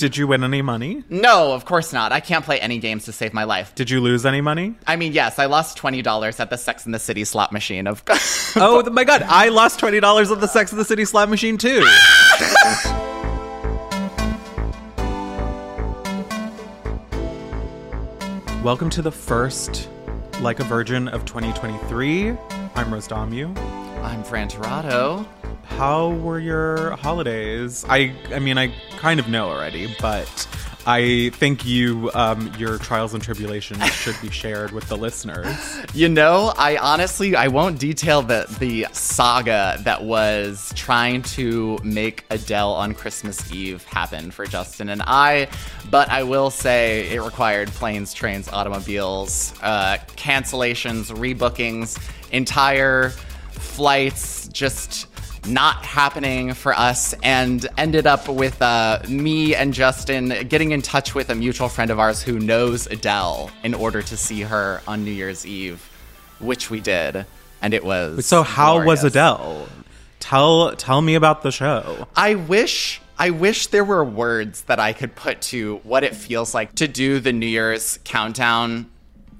Did you win any money? No, of course not. I can't play any games to save my life. Did you lose any money? I mean, yes, I lost twenty dollars at the Sex and the City slot machine. Of Oh my god, I lost twenty dollars at the Sex of the City slot machine too. Welcome to the first Like a Virgin of 2023. I'm Rose Dommu. I'm Fran Tirado. How were your holidays? I I mean I kind of know already, but I think you um, your trials and tribulations should be shared with the listeners. You know, I honestly I won't detail the the saga that was trying to make Adele on Christmas Eve happen for Justin and I, but I will say it required planes, trains, automobiles, uh, cancellations, rebookings, entire flights, just not happening for us and ended up with uh, me and Justin getting in touch with a mutual friend of ours who knows Adele in order to see her on New Year's Eve, which we did. And it was So how was. Adele? Tell tell me about the show. I wish I wish there were words that I could put to what it feels like to do the New Year's countdown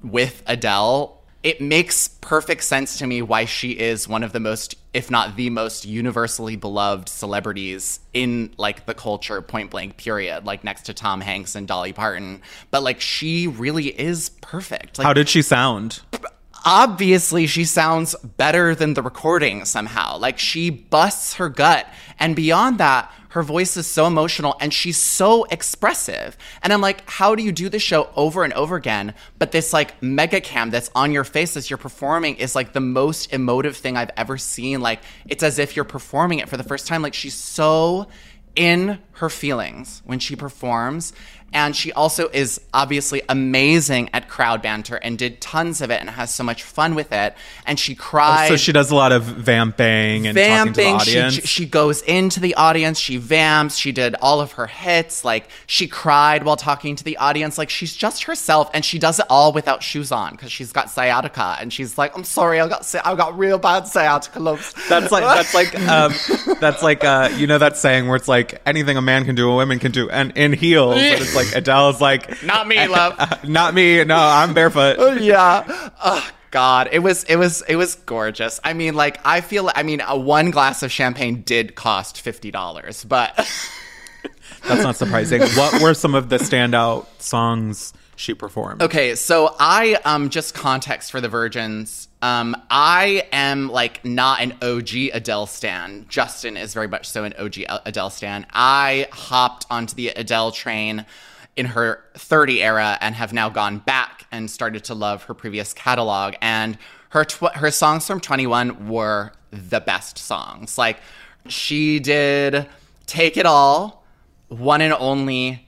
with Adele. It makes perfect sense to me why she is one of the most if not the most universally beloved celebrities in like the culture point blank period like next to Tom Hanks and Dolly Parton but like she really is perfect like How did she sound? obviously she sounds better than the recording somehow. Like she busts her gut. And beyond that, her voice is so emotional and she's so expressive. And I'm like, how do you do this show over and over again? But this like mega cam that's on your face as you're performing is like the most emotive thing I've ever seen. Like it's as if you're performing it for the first time. Like she's so in her feelings when she performs. And she also is obviously amazing at crowd banter and did tons of it and has so much fun with it. And she cried. So she does a lot of vamping and talking to the vamping. audience. She, she goes into the audience. She vamps. She did all of her hits. Like she cried while talking to the audience. Like she's just herself, and she does it all without shoes on because she's got sciatica. And she's like, "I'm sorry, I got I got real bad sciatica." Lumps. that's like that's like um, that's like uh, you know that saying where it's like anything a man can do, a woman can do, and in heels. It's like Adele's like Not me, love. not me. No, I'm barefoot. yeah. Oh God, it was it was it was gorgeous. I mean, like I feel. I mean, a one glass of champagne did cost fifty dollars, but That's not surprising. What were some of the standout songs she performed? okay. So I um just context for the virgins. Um, I am like not an OG Adele stan. Justin is very much so an OG Adele stan. I hopped onto the Adele train in her 30 era and have now gone back and started to love her previous catalog and her tw- her songs from 21 were the best songs like she did take it all one and only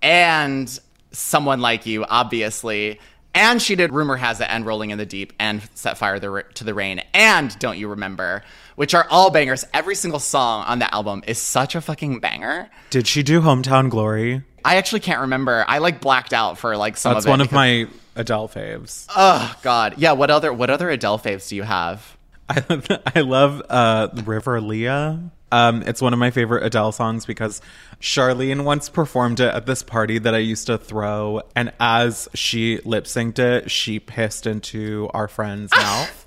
and someone like you obviously And she did Rumor Has It and Rolling in the Deep and Set Fire to the Rain and Don't You Remember, which are all bangers. Every single song on the album is such a fucking banger. Did she do Hometown Glory? I actually can't remember. I like blacked out for like some That's of it. one of my Adele faves. Oh God. Yeah, what other what other Adele faves do you have? I, I love uh, River Lea. Um, it's one of my favorite Adele songs because Charlene once performed it at this party that I used to throw, and as she lip synced it, she pissed into our friend's mouth.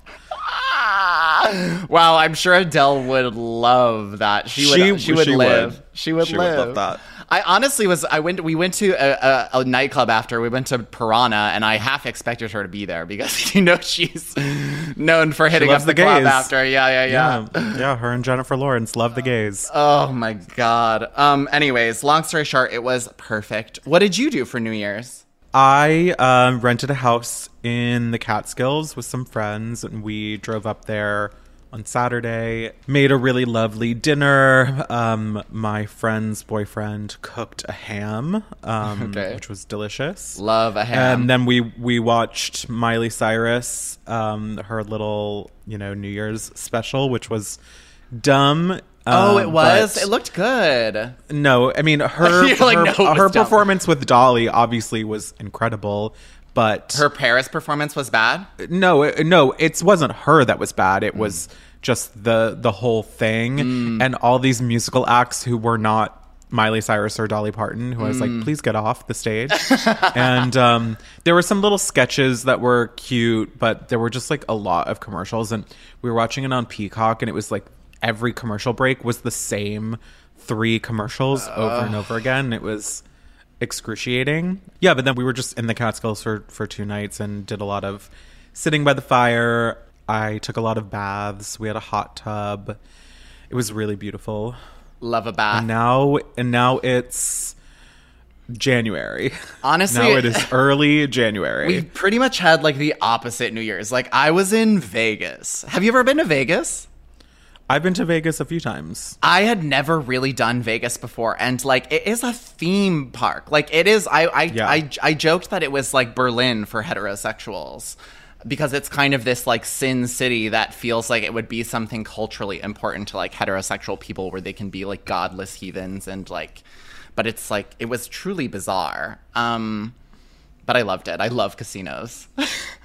Wow, I'm sure Adele would love that. She would. She- She, would she live. would. She would She would live. love that. I honestly was. I went. We went to a, a, a nightclub after. We went to Piranha, and I half expected her to be there because you know she's known for hitting up the, the club gays. after. Yeah, yeah, yeah. Yeah, yeah. Her and Jennifer Lawrence love the gays. Oh my god. Um. Anyways, long story short, it was perfect. What did you do for New Year's? I um, rented a house in the Catskills with some friends, and we drove up there on Saturday. Made a really lovely dinner. Um, my friend's boyfriend cooked a ham, um, Okay. which was delicious. Love a ham. And then we we watched Miley Cyrus, um, her little you know New Year's special, which was dumb. Oh, um, it was. but- It looked good. no, I mean her like, her, no, her performance with Dolly obviously was incredible, but Her Paris performance was bad. no, it, no, it wasn't her that was bad. Mm. It was just the the whole thing and all these musical acts who were not Miley Cyrus or Dolly Parton, who I was Mm. like, please get off the stage. and um, there were some little sketches that were cute, but there were just like a lot of commercials. And we were watching it on Peacock, and it was like every commercial break was the same three commercials over and over again. It was excruciating. Yeah, but then we were just in the Catskills for for two nights and did a lot of sitting by the fire. I took a lot of baths. We had a hot tub. It was really beautiful. Love a bath. And now and now it's January. Honestly, now it is early January. We pretty much had like the opposite New Year's. Like I was in Vegas. Have you ever been to Vegas? I've been to Vegas a few times. I had never really done Vegas before, and like it is a theme park. Like it is. I I Yeah. I, I joked that it was like Berlin for heterosexuals because it's kind of this like sin city that feels like it would be something culturally important to like heterosexual people where they can be like godless heathens and like but it's like it was truly bizarre um but i loved it i love casinos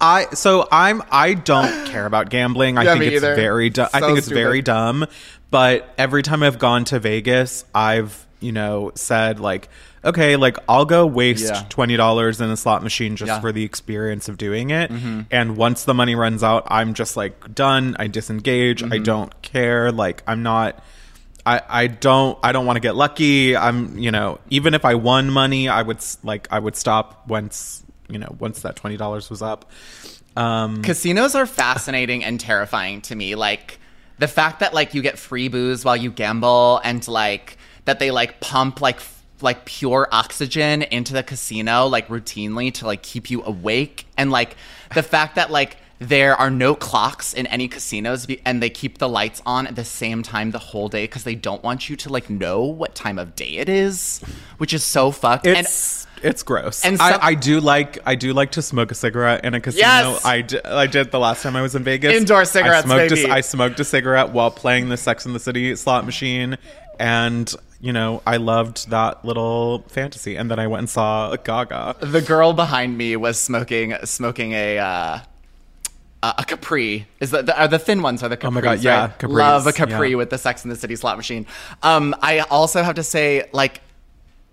I so I'm I don't care about gambling. I Yeah, think it's either. very dumb. I think it's stupid. very dumb. But every time I've gone to Vegas, I've you know said like, okay, like I'll go waste Yeah. twenty dollars in a slot machine just Yeah. Mm-hmm. for the experience of doing it. And once the money runs out, I'm just like done. I disengage. Mm-hmm. I don't care. Like I'm not. I, I don't I don't want to get lucky. I'm you know even if I won money, I would like I would stop once you know once that twenty dollars was up. Um, Casinos are fascinating and terrifying to me. Like the fact that like you get free booze while you gamble and like that they like pump like f- like pure oxygen into the casino like routinely to like keep you awake and like the fact that like there are no clocks in any casinos and they keep the lights on at the same time the whole day because they don't want you to like know what time of day it is which is so fucked and it's it's gross. and I, I do like I do like to smoke a cigarette in a casino. Yes! I, d- I did the last time I was in Vegas. Indoor cigarettes, I smoked baby. A, I smoked a cigarette while playing the Sex in the City slot machine, and you know I loved that little fantasy. And then I went and saw Gaga. the girl behind me was smoking smoking a uh, a a Capri. Is that the, are the thin ones are the Capris? Oh my God, yeah, right? Capris, Love a Capri yeah. with the Sex in the City slot machine. Um, I also have to say, like,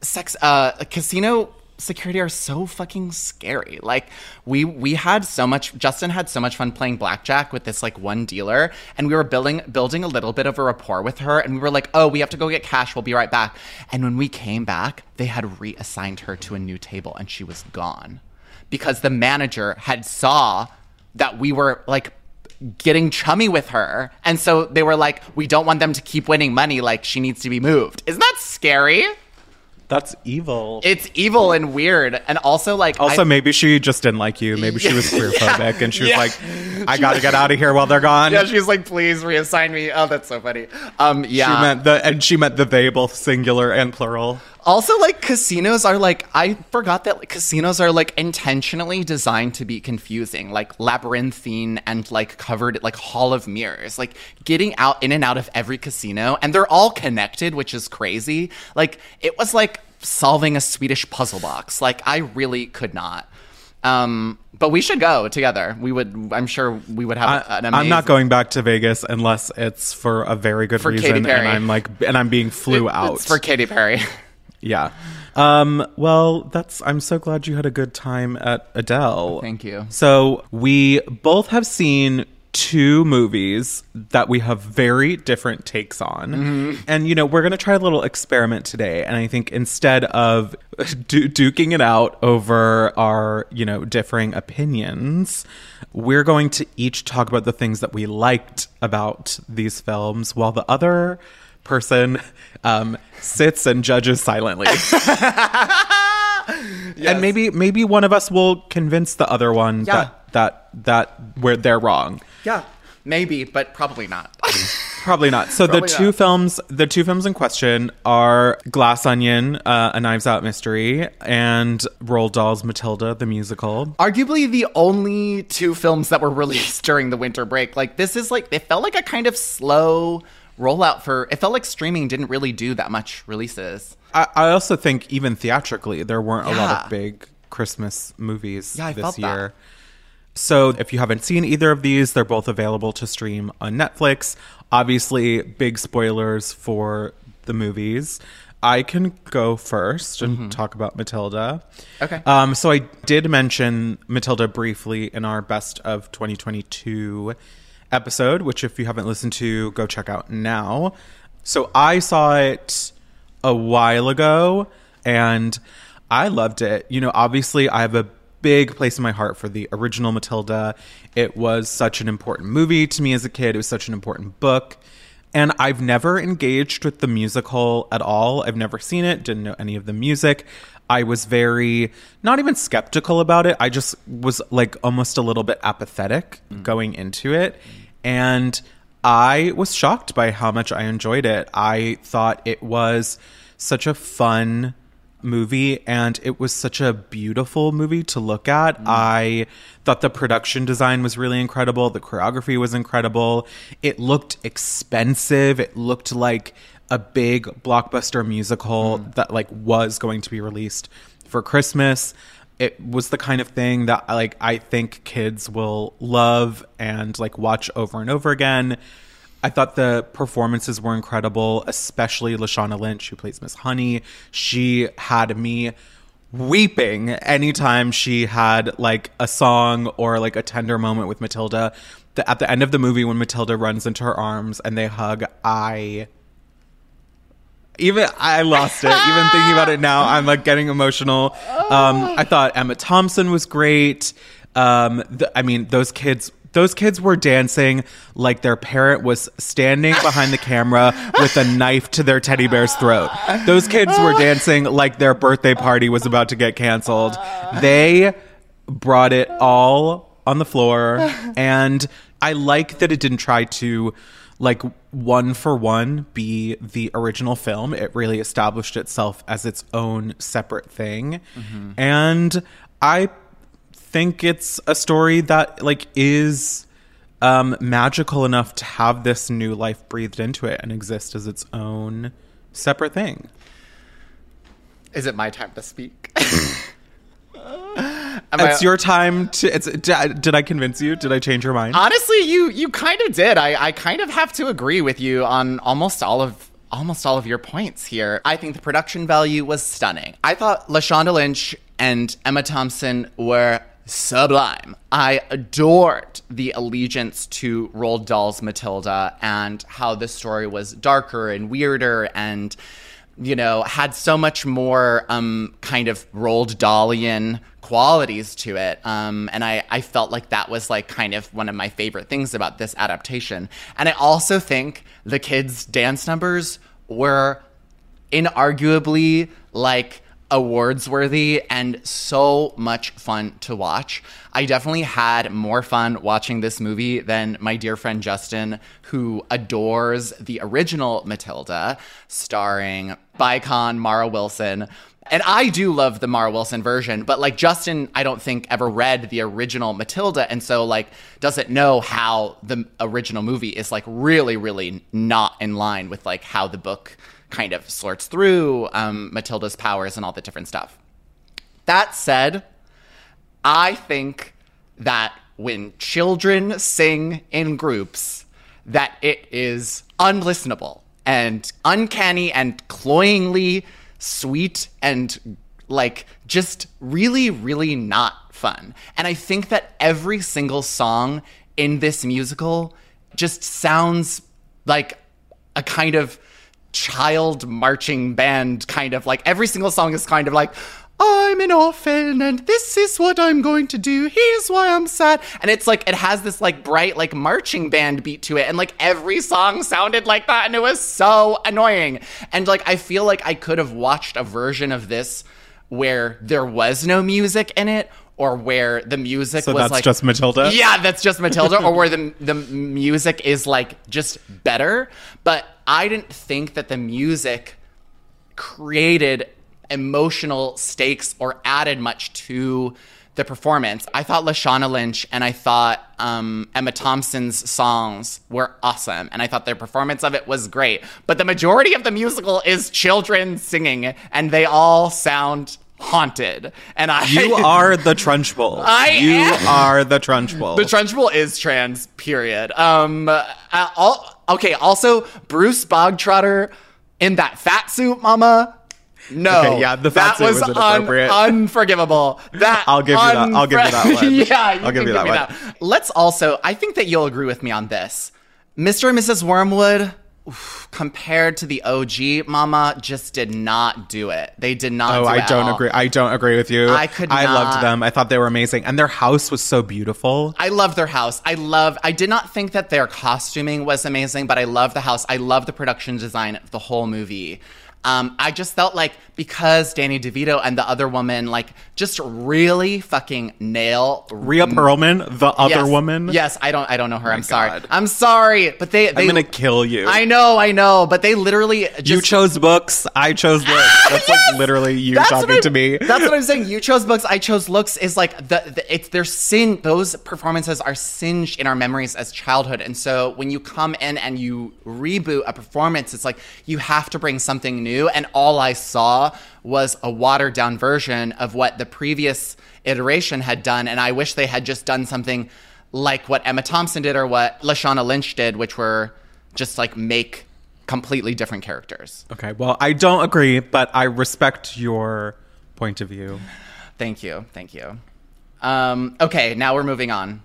sex uh casino security are so fucking scary. Like we we had so much Justin had so much fun playing blackjack with this like one dealer and we were building building a little bit of a rapport with her and we were like, "Oh, we have to go get cash. We'll be right back." And when we came back, they had reassigned her to a new table and she was gone. Because the manager had saw that we were like getting chummy with her. And so they were like, "We don't want them to keep winning money like she needs to be moved." Isn't that scary? That's evil. It's evil and weird, and also like also, I- maybe she just didn't like you. Maybe she was queerphobic, and she was Yeah. like, "I got to get out of here while they're gone." yeah, she's like, please reassign me. Oh, that's so funny. Um, yeah. She meant the, and she meant the they, both singular and plural. Also, like casinos are like I forgot that like, casinos are like intentionally designed to be confusing, like labyrinthine and like covered like hall of mirrors. Like getting out in and out of every casino, and they're all connected, which is crazy. Like it was like solving a Swedish puzzle box. Like I really could not. Um, but we should go together. We would. I'm sure we would have I, an amazing. I'm not going back to Vegas unless it's for a very good For reason, and I'm like, and I'm being flew out. It's for Katy Perry. Yeah. Um, well, that's. I'm so glad you had a good time at Adele. Thank you. So we both have seen two movies that we have very different takes on, Mm-hmm. and you know we're gonna try a little experiment today. And I think instead of du- duking it out over our you know differing opinions, we're going to each talk about the things that we liked about these films, while the other person um, sits and judges silently. And maybe maybe one of us will convince the other one Yeah. that that that where they're wrong. Yeah, maybe, but probably not. Probably not. So the two not. films, the two films in question are Glass Onion, uh, A Knives Out Mystery, and Roald Dahl's Matilda the musical. arguably the only two films that were released during the winter break. Like this is like it felt like a kind of slow rollout for it felt like streaming didn't really do that much releases. I, I also think even theatrically there weren't a lot of big Christmas movies Yeah, I this felt that. So if you haven't seen either of these, they're both available to stream on Netflix. Obviously, big spoilers for the movies. I can go first and talk about Matilda. Mm-hmm. Okay. Um, so I did mention Matilda briefly in our best of 2022 episode, which if you haven't listened to, go check out now. So I saw it a while ago and I loved it. You know, obviously I have a big place in my heart for the original Matilda. It was such an important movie to me as a kid. It was such an important book. And I've never engaged with the musical at all. I've never seen it, didn't know any of the music. I was very, not even skeptical about it. I just was like almost a little bit apathetic mm. going into it. And I was shocked by how much I enjoyed it. I thought it was such a fun movie and it was such a beautiful movie to look at. Mm-hmm. I thought the production design was really incredible, the choreography was incredible. It looked expensive. It looked like a big blockbuster musical mm-hmm. that like was going to be released for Christmas. It was the kind of thing that like I think kids will love and like watch over and over again. I thought the performances were incredible, especially Lashana Lynch, who plays Miss Honey. She had me weeping anytime she had like a song or like a tender moment with Matilda. The, at the end of the movie, when Matilda runs into her arms and they hug, I even I lost it. Even thinking about it now, I'm like getting emotional. Um, I thought Emma Thompson was great. Um, th- I mean, those kids. Those kids were dancing like their parent was standing behind the camera with a knife to their teddy bear's throat. Those kids were dancing like their birthday party was about to get canceled. They brought it all on the floor and I like that it didn't try to like one for one be the original film. It really established itself as its own separate thing. And I think it's a story that like is um magical enough to have this new life breathed into it and exist as its own separate thing. Is it my time to speak? Am I- It's your time to it's did did I convince you? Did I change your mind? Honestly, you you kind of did. I I kind of have to agree with you on almost all of almost all of your points here. I think the production value was stunning. I thought Lashana Lynch and Emma Thompson were sublime. I adored the allegiance to Roald Dahl's Matilda and how the story was darker and weirder and you know, had so much more um, kind of Roald Dahlian qualities to it. Um, and I, I felt like that was like kind of one of my favorite things about this adaptation. And I also think the kids' dance numbers were inarguably like awards worthy and so much fun to watch. I definitely had more fun watching this movie than my dear friend Justin, who adores the original Matilda, starring Bicon Mara Wilson. And I do love the Mara Wilson version, but like Justin, I don't think ever read the original Matilda, and so like doesn't know how the original movie is like really, really not in line with like how the book kind of sorts through um, Matilda's powers and all the different stuff. That said, I think that when children sing in groups, that it is unlistenable and uncanny and cloyingly sweet and like just really, really not fun. And I think that every single song in this musical just sounds like a kind of child marching band kind of like every single song is kind of like I'm an orphan and this is what I'm going to do. Here's why I'm sad. And it's like, it has this like bright, like marching band beat to it. And like every song sounded like that. And it was so annoying. And like, I feel like I could have watched a version of this where there was no music in it or where the music So was that's like just Matilda? Yeah, that's just Matilda, or where the the music is like just better. But I didn't think that the music created emotional stakes or added much to the performance. I thought Lashana Lynch and I thought um, Emma Thompson's songs were awesome, and I thought their performance of it was great. But the majority of the musical is children singing, and they all sound haunted. And I You are the Trunchbull. I you am. are the Trunchbull. The Trunchbull is trans, period. Um, uh, all, okay, also, Bruce Bogtrotter in that fat suit, mama. No, Okay, yeah, the fat that suit was, was inappropriate. unforgivable. That I'll give you that. I'll give you that one. yeah, you I'll give you that one. Let's also. I think that you'll agree with me on this. Mr. and Mrs. Wormwood, oof, compared to the OG, Mama, just did not do it. They did not. Oh, do I don't all. agree. I don't agree with you. I could I not- loved them. I thought they were amazing, and their house was so beautiful. I love their house. I love. I did not think that their costuming was amazing, but I love the house. I love the production design of the whole movie. Um, I just felt like because Danny DeVito and the other woman like just really fucking nail Rhea Perlman, the other Yes. woman. Yes, I don't. I don't know her. Oh I'm sorry. God. I'm sorry, but they. they I'm gonna kill you. I know. I know. But they literally just. you chose books. I chose looks. That's Yes! like literally you That's talking to me. That's what I'm saying. You chose books. I chose looks. Is like the, the it's their sin. Those performances are singed in our memories as childhood, and so when you come in and you reboot a performance, it's like you have to bring something new. And all I saw was a watered down version of what the previous iteration had done, and I wish they had just done something like what Emma Thompson did or what Lashana Lynch did, which were just like make completely different characters. Okay, well, I don't agree, but I respect your point of view. Thank you. Thank you. Um, okay, now we're moving on.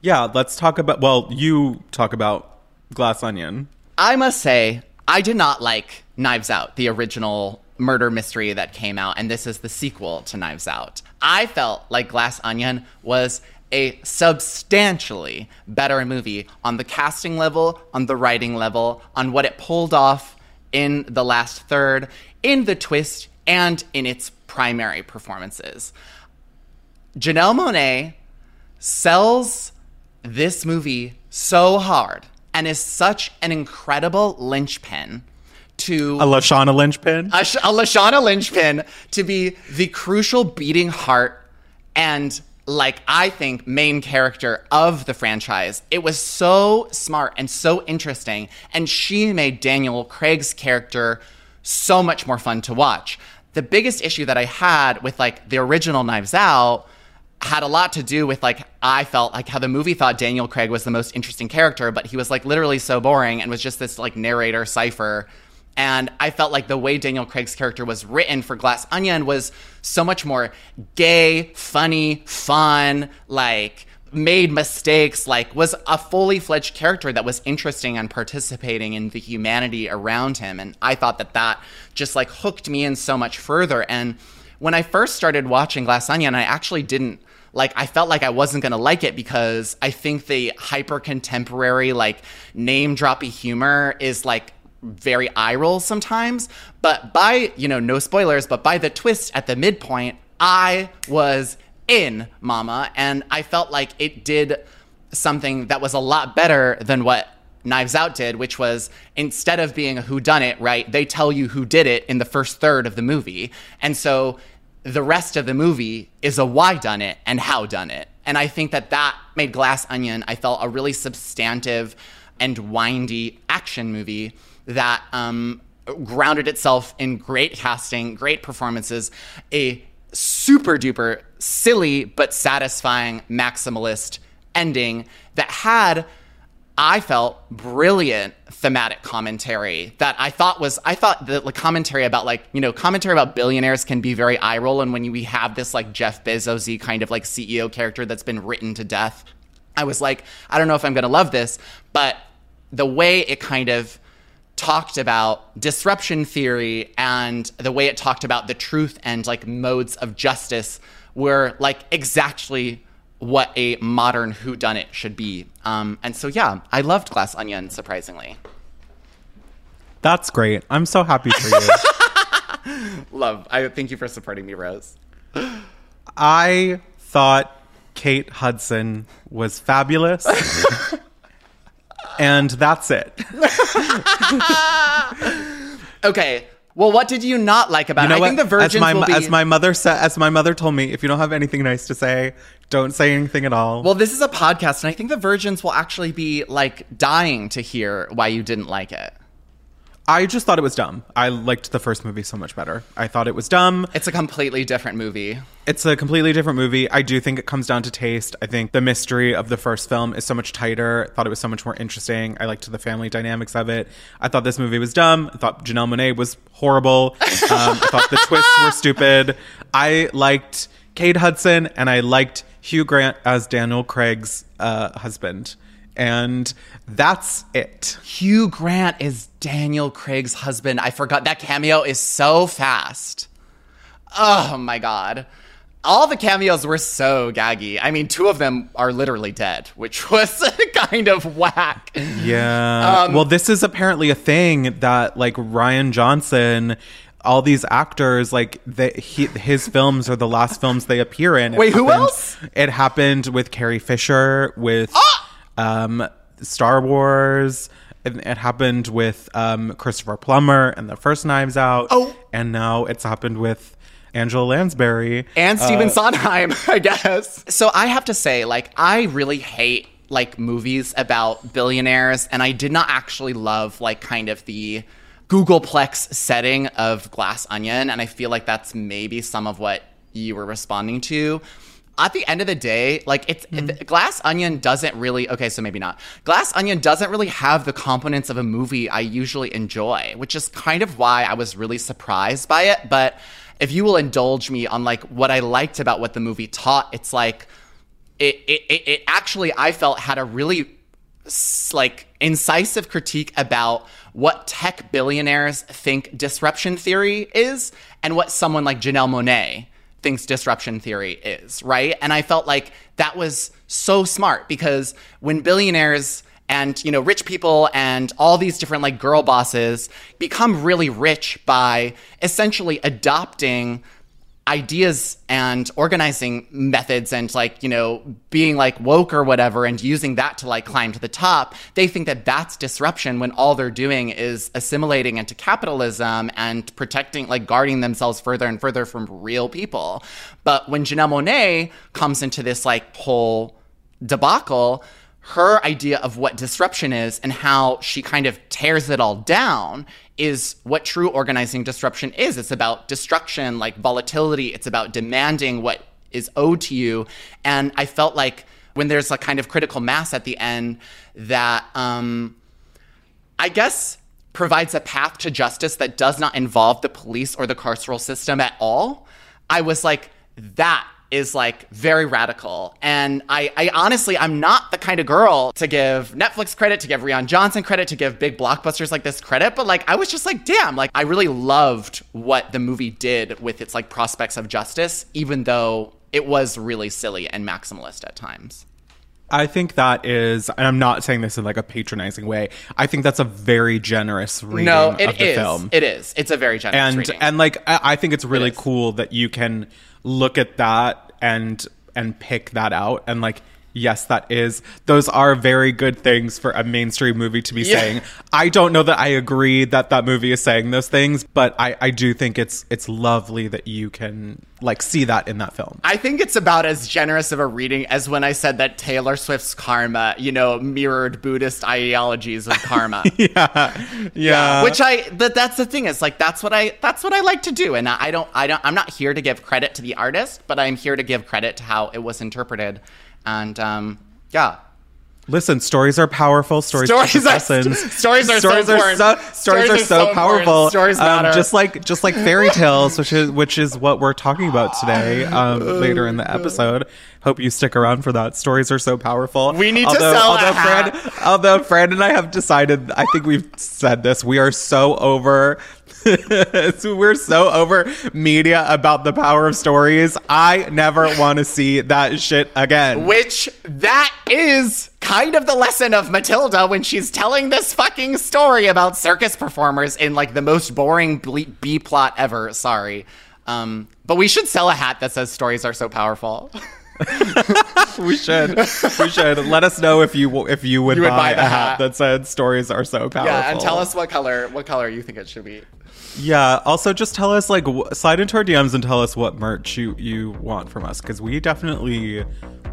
Yeah, let's talk about. Well, you talk about Glass Onion. I must say, I did not like Knives Out, the original murder mystery that came out, and this is the sequel to Knives Out. I felt like Glass Onion was a substantially better movie on the casting level, on the writing level, on what it pulled off in the last third, in the twist, and in its primary performances. Janelle Monáe sells this movie so hard and is such an incredible linchpin to A Lashana Lynchpin. a, a Lashana linchpin to be the crucial beating heart and like I think main character of the franchise. It was so smart and so interesting and she made Daniel Craig's character so much more fun to watch. The biggest issue that I had with like the original Knives Out had a lot to do with like I felt like how the movie thought Daniel Craig was the most interesting character, but he was like literally so boring and was just this like narrator cipher. And I felt like the way Daniel Craig's character was written for Glass Onion was so much more gay, funny, fun, like made mistakes, like was a fully fledged character that was interesting and participating in the humanity around him. And I thought that that just like hooked me in so much further. And when I first started watching Glass Onion, I actually didn't like I felt like I wasn't gonna like it because I think the hyper contemporary like name droppy humor is like very eye roll sometimes. But by, you know, no spoilers, but by the twist at the midpoint, I was in Mama. And I felt like it did something that was a lot better than what Knives Out did, which was instead of being a who done it, right? They tell you who did it in the first third of the movie. And so the rest of the movie is a why done it and how done it. And I think that that made Glass Onion, I felt, a really substantive and windy action movie that um, grounded itself in great casting, great performances, a super duper silly but satisfying maximalist ending that had I felt brilliant thematic commentary that I thought was I thought the, the commentary about like you know commentary about billionaires can be very eye roll and when we have this like Jeff Bezosy kind of like CEO character that's been written to death, I was like I don't know if I'm gonna love this, but the way it kind of talked about disruption theory and the way it talked about the truth and like modes of justice were like exactly what a modern whodunit should be. Um, and so, yeah, I loved Glass Onion, surprisingly. That's great. I'm so happy for you. Love. I thank you for supporting me, Rose. I thought Kate Hudson was fabulous. and that's it. Okay. Well, what did you not like about You know it? I what? think the virgins as my, will be. as my mother said, as my mother told me, if you don't have anything nice to say, don't say anything at all. well, this is a podcast, and I think the virgins will actually be like dying to hear why you didn't like it. I just thought it was dumb. I liked the first movie so much better. I thought it was dumb. It's a completely different movie. It's a completely different movie. I do think it comes down to taste. I think the mystery of the first film is so much tighter. I thought it was so much more interesting. I liked the family dynamics of it. I thought this movie was dumb. I thought Janelle Monáe was horrible. Um, I thought the twists were stupid. I liked Kate Hudson and I liked Hugh Grant as Daniel Craig's uh, husband. And that's it. Hugh Grant is Daniel Craig's husband. I forgot that cameo is so fast. Oh my god. All the cameos were so gaggy. I mean, two of them are literally dead, which was kind of whack. Yeah. Um, well, this is apparently a thing that like Rian Johnson, all these actors, like they, he, his films are the last films they appear in. It Wait, who happened- else? It happened with Carrie Fisher, with Ah! Um, Star Wars. It, it happened with um, Christopher Plummer and the first Knives Out. Oh. and now it's happened with Angela Lansbury. and Stephen Sondheim, I guess. So I have to say, like, I really hate like movies about billionaires, and I did not actually love like kind of the Googleplex setting of Glass Onion, and I feel like that's maybe some of what you were responding to. At the end of the day, like it's it- mm. Glass Onion doesn't really okay, so maybe not. Glass Onion doesn't really have the components of a movie I usually enjoy, which is kind of why I was really surprised by it. But if you will indulge me on like what I liked about what the movie taught, it's like it it, it, it actually I felt had a really like incisive critique about what tech billionaires think disruption theory is and what someone like Janelle Monáe thinks disruption theory is, right? And I felt like that was so smart because when billionaires and you know rich people and all these different like girl bosses become really rich by essentially adopting ideas and organizing methods and like you know being like woke or whatever and using that to like climb to the top they think that that's disruption when all they're doing is assimilating into capitalism and protecting like guarding themselves further and further from real people. But when Janelle Monáe comes into this like whole debacle her idea of what disruption is and how she kind of tears it all down is what true organizing disruption is. It's about destruction, like volatility. It's about demanding what is owed to you. And I felt like when there's a kind of critical mass at the end that, um, I guess, provides a path to justice that does not involve the police or the carceral system at all, I was like, that is like very radical. And I, I honestly, I'm not the kind of girl to give Netflix credit, to give Rian Johnson credit, to give big blockbusters like this credit. But like, I was just like, damn, like, I really loved what the movie did with its like prospects of justice, even though it was really silly and maximalist at times. I think that is, and I'm not saying this in like a patronizing way. I think that's a very generous reading no, of the is. film. It is. It's It's a very generous and reading. and like I, I think it's really is. cool that you can look at that and and pick that out and like yes that is those are very good things for a mainstream movie to be Yeah. saying i don't know that i agree that that movie is saying those things but i i do think it's it's lovely that you can like see that in that film I think it's about as generous of a reading as when I said that Taylor Swift's karma, you know, mirrored Buddhist ideologies of karma. yeah yeah Which I that that's the thing is like that's what I that's what I like to do and I don't I don't I'm not here to give credit to the artist, but I'm here to give credit to how it was interpreted. And um yeah. Listen, stories are powerful. Stories, Stories are- lessons. stories are so important. so, stories, Stories are are so, so powerful. Stories Um, matter. just like just like fairy tales, which is which is what we're talking about today. Um, later in the episode. Hope you stick around for that. Stories are so powerful. We need to sell a although hat. Fran, although Fran and I have decided, I think we've said this. We are so over. so we're so over media about the power of stories. I never want to see that shit again. Which that is kind of the lesson of Matilda when she's telling this fucking story about circus performers in like the most boring B plot ever. Sorry. Um, but we should sell a hat that says stories are so powerful. We should. We should. Let us know if you if you would, You would buy, buy the a hat hat. that said stories are so powerful. yeah, and tell us what color what color you think it should be. Yeah. Also, just tell us like slide into our DMs and tell us what merch you you want from us because we definitely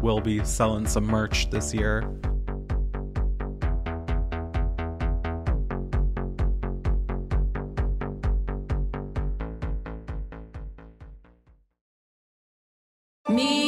will be selling some merch this year. Me.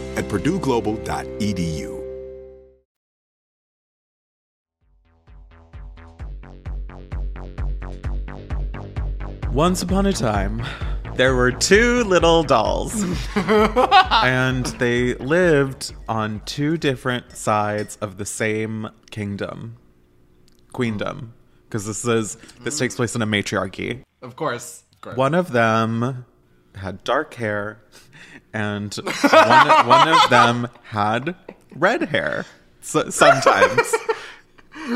at purdueglobal.edu. Once upon a time, there were two little dolls, and they lived on two different sides of the same kingdom, queendom, because this is this takes place in a matriarchy. Of course. of course. One of them had dark hair, and one, one of them had red hair. So, sometimes.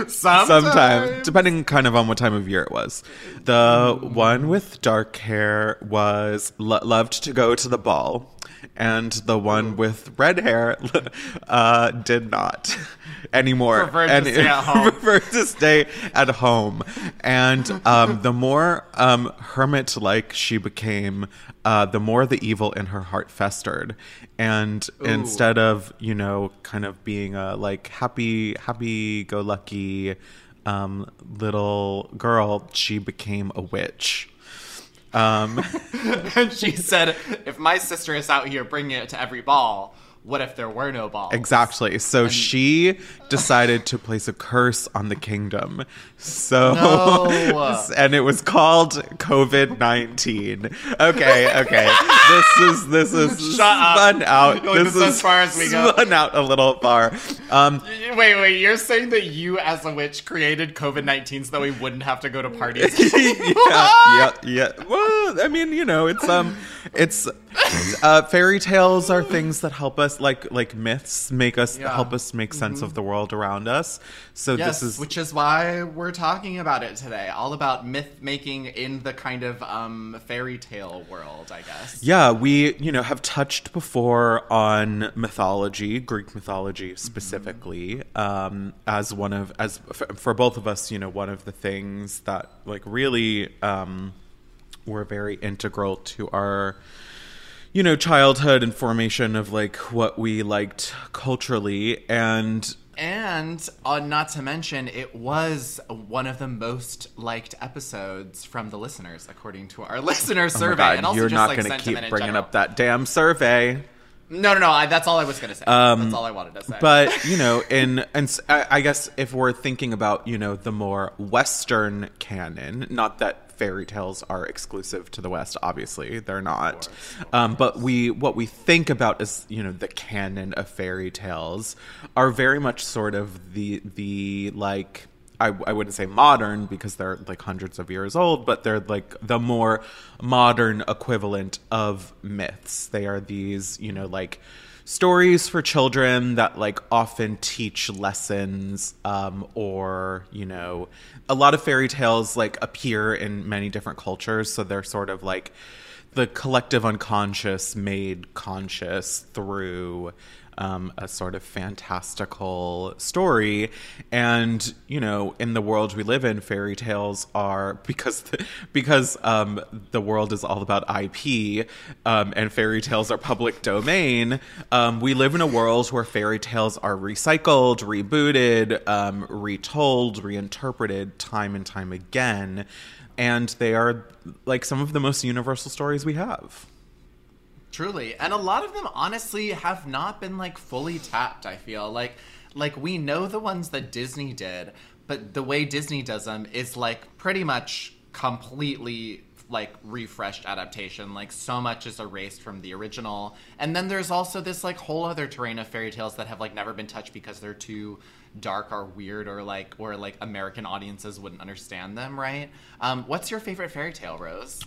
Sometimes. Sometime, depending kind of on what time of year it was. The one with dark hair was lo- loved to go to the ball, and the one with red hair uh, did not anymore. Preferred to and stay at home. preferred to stay at home. And um, the more um, hermit-like she became, uh, the more the evil in her heart festered. And instead of you know, kind of being a like happy, happy-go-lucky um, little girl, she became a witch. Um, and she said, if my sister is out here bringing it to every ball, what if there were no balls? Exactly. So she decided to place a curse on the kingdom. So No. and it was called COVID nineteen. Okay, okay. This is this is Shut up. out. This this is as far as we go. Spun out a little far. Um, Wait, wait, you're saying that you as a witch created COVID 19 so that we wouldn't have to go to parties? yeah, yeah, yeah. Well, I mean, you know, it's um, it's uh, fairy tales are things that help us, like like myths, make us Yeah. help us make sense of the world around us. So yes, this is which is why we're talking about it today. All about myth making in the kind of um, fairy tale world, I guess. Yeah, we, you know, have touched before on mythology, Greek mythology specifically, um, as one of, as for, for both of us, you know, one of the things that like really um, were very integral to our, you know, childhood and formation of like what we liked culturally. And And uh, not to mention, it was one of the most liked episodes from the listeners, according to our listener oh survey. my God, and also you're just, not like, going to keep bringing general. up that damn survey. No, no, no. I, that's all I was going to say. that's all I wanted to say. Um, But you know, in and I guess if we're thinking about you know the more Western canon, not that fairy tales are exclusive to the West, obviously they're not. Um, but we what we think about as you know the canon of fairy tales are very much sort of the the like. I, I wouldn't say modern because they're like hundreds of years old, but they're like the more modern equivalent of myths. They are these, you know, like stories for children that like often teach lessons um, or you know a lot of fairy tales like appear in many different cultures. So they're sort of like the collective unconscious made conscious through um, a sort of fantastical story. And you know in the world we live in fairy tales are because because um, the world is all about ip um, and fairy tales are public domain um, we live in a world where fairy tales are recycled rebooted um, retold reinterpreted time and time again. And they are like some of the most universal stories we have Truly. And a lot of them honestly have not been like fully tapped, I feel. Like like we know the ones that Disney did, but the way Disney does them is like pretty much completely like refreshed adaptation. Like so much is erased from the original. And then there's also this like whole other terrain of fairy tales that have like never been touched because they're too dark or weird or like or like American audiences wouldn't understand them, right? Um, what's your favorite fairy tale, Rose?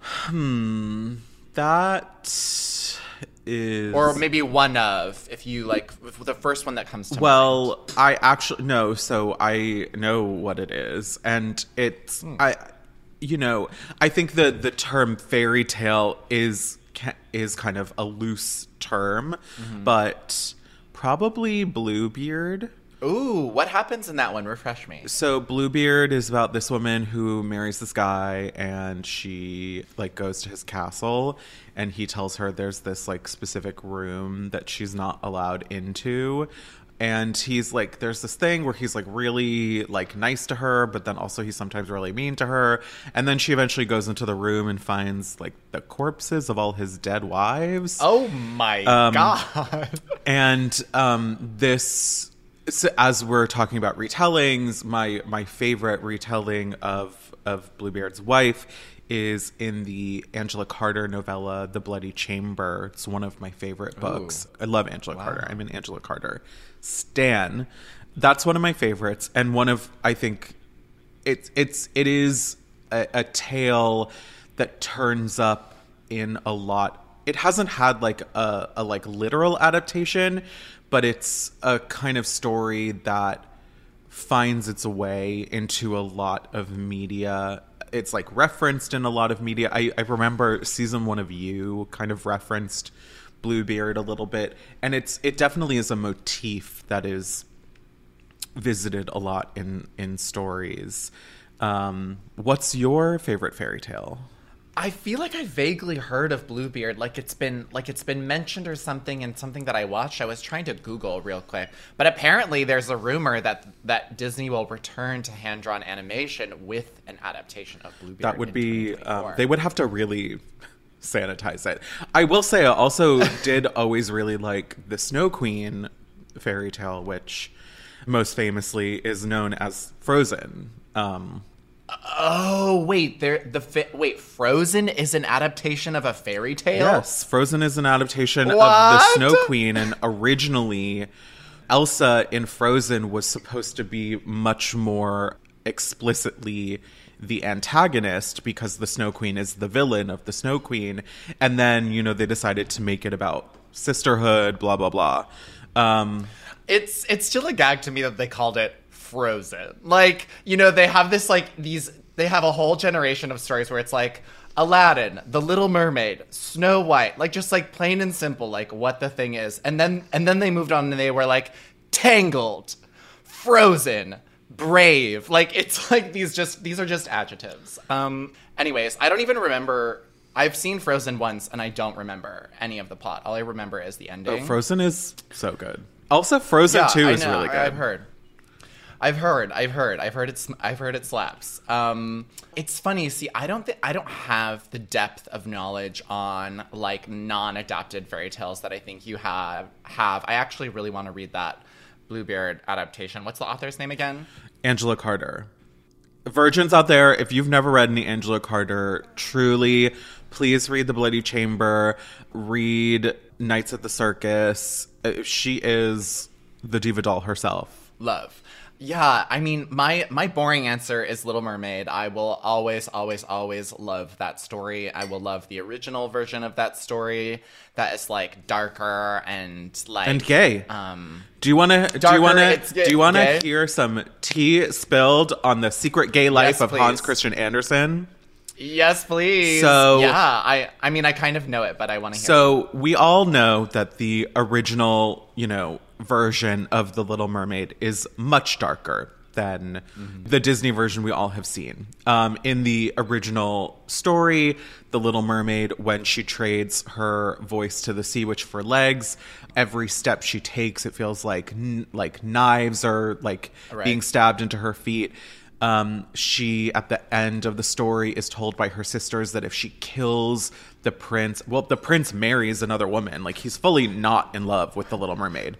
Hmm. That is Or maybe one of, if you like, the first one that comes to mind. Well, I actually no, so I know what it is, and it's Hmm. I, you know, I think the the term fairy tale is is kind of a loose term, Mm-hmm. but probably Bluebeard. Ooh, what happens in that one? Refresh me. So Bluebeard is about this woman who marries this guy and she like goes to his castle and he tells her there's this like specific room that she's not allowed into and he's like there's this thing where he's like really like nice to her but then also he's sometimes really mean to her and then she eventually goes into the room and finds like the corpses of all his dead wives Oh my Um, god. and um, this so as we're talking about retellings my my favorite retelling of of bluebeard's wife is in the angela carter novella the bloody chamber. It's one of my favorite books. I love angela carter. I'm an angela carter stan. That's one of my favorites and one of i think it's it's it is a, a tale that turns up in a lot. It hasn't had like a, a like literal adaptation but it's a kind of story that finds its way into a lot of media. It's like referenced in a lot of media. I, I remember season one of You kind of referenced Bluebeard a little bit, and it's it definitely is a motif that is visited a lot in in stories. Um, what's your favorite fairy tale? I feel like I vaguely heard of Bluebeard, like it's been like it's been mentioned or something in something that I watched. I was trying to Google real quick, but apparently there's a rumor that that Disney will return to hand drawn animation with an adaptation of Bluebeard. That would be. Um, they would have to really sanitize it. I will say, I also did always really like the Snow Queen fairy tale, which most famously is known as Frozen. Um, Oh wait, there the fi- wait Frozen is an adaptation of a fairy tale. Yes, Frozen is an adaptation of the Snow Queen, and originally Elsa in Frozen was supposed to be much more explicitly the antagonist because the Snow Queen is the villain of the Snow Queen, and then you know they decided to make it about sisterhood, blah blah blah. Um, It's it's still a gag to me that they called it Frozen. Like, you know, they have this like these they have a whole generation of stories where it's like Aladdin, The Little Mermaid, Snow White, like just like plain and simple like what the thing is. And then and then they moved on and they were like Tangled, Frozen, Brave. Like it's like these just these are just adjectives. Um anyways, I don't even remember I've seen Frozen once and I don't remember any of the plot. All I remember is the ending. Frozen is so good. Also, Frozen Yeah, Two I is know, really good. I've heard. I've heard. I've heard. I've heard it's. I've heard it slaps. Um, it's funny. See, I don't think I don't have the depth of knowledge on like non-adapted fairy tales that I think you have. Have I actually really want to read that Bluebeard adaptation? What's the author's name again? Angela Carter. Virgins out there, if you've never read any Angela Carter, truly, please read The Bloody Chamber, read Nights at the Circus. Uh, She is the diva doll herself. Love. Yeah, I mean, my my boring answer is Little Mermaid. I will always, always, always love that story. I will love the original version of that story. That is like darker and like And gay. Um, Do you want to? Do you want to Do you want to hear some tea spilled on the secret gay life Yes, of Hans. Christian Andersen? yes, please. So- yeah, I I mean, I kind of know it, but I want to hear. So we all know that the original, you know, version of The Little Mermaid is much darker than the Disney version we all have seen. Um, in the original story, The Little Mermaid, when she trades her voice to the sea witch for legs, every step she takes, it feels like n- like knives are like Right. being stabbed into her feet. Um, she, at the end of the story, is told by her sisters that if she kills the prince, well, the prince marries another woman. Like he's fully not in love with the Little Mermaid,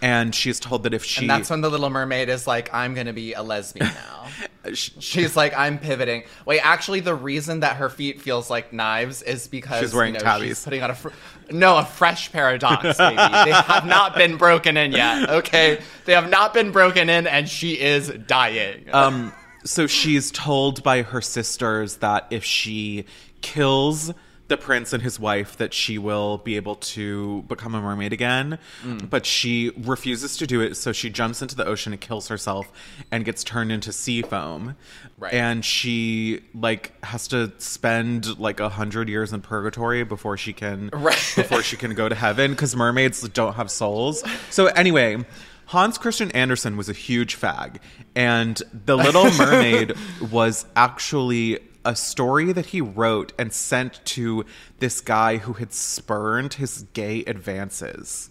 and she's told that if she, and that's when the Little Mermaid is like, I'm gonna be a lesbian now. She's like, I'm pivoting. Wait, actually, the reason that her feet feels like knives is because She's wearing you know, tabbies. She's putting on a fr- no, a fresh pair of Docs, baby. they have not been broken in yet. Okay, they have not been broken in, and she is dying. um, so she's told by her sisters that if she kills the prince and his wife that she will be able to become a mermaid again mm. but she refuses to do it so she jumps into the ocean and kills herself and gets turned into sea foam Right. and she like has to spend like a hundred years in purgatory before she can Right. before she can go to heaven because mermaids don't have souls so anyway Hans Christian Andersen was a huge fag, and The Little Mermaid was actually a story that he wrote and sent to this guy who had spurned his gay advances.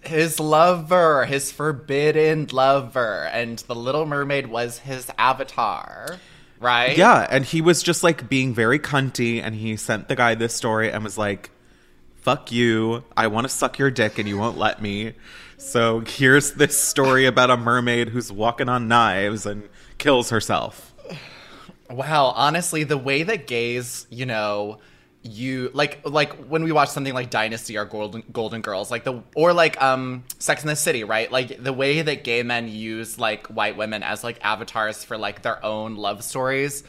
his lover, his forbidden lover, and the Little Mermaid was his avatar, right? Yeah, and he was just like being very cunty, and he sent the guy this story and was like, fuck you, I want to suck your dick and you won't let me. So here's this story about a mermaid who's walking on knives and kills herself. Wow, honestly, the way that gays, you know, you like like when we watch something like Dynasty or Golden Golden Girls, like the or like um Sex in the City, right? Like the way that gay men use like white women as like avatars for like their own love stories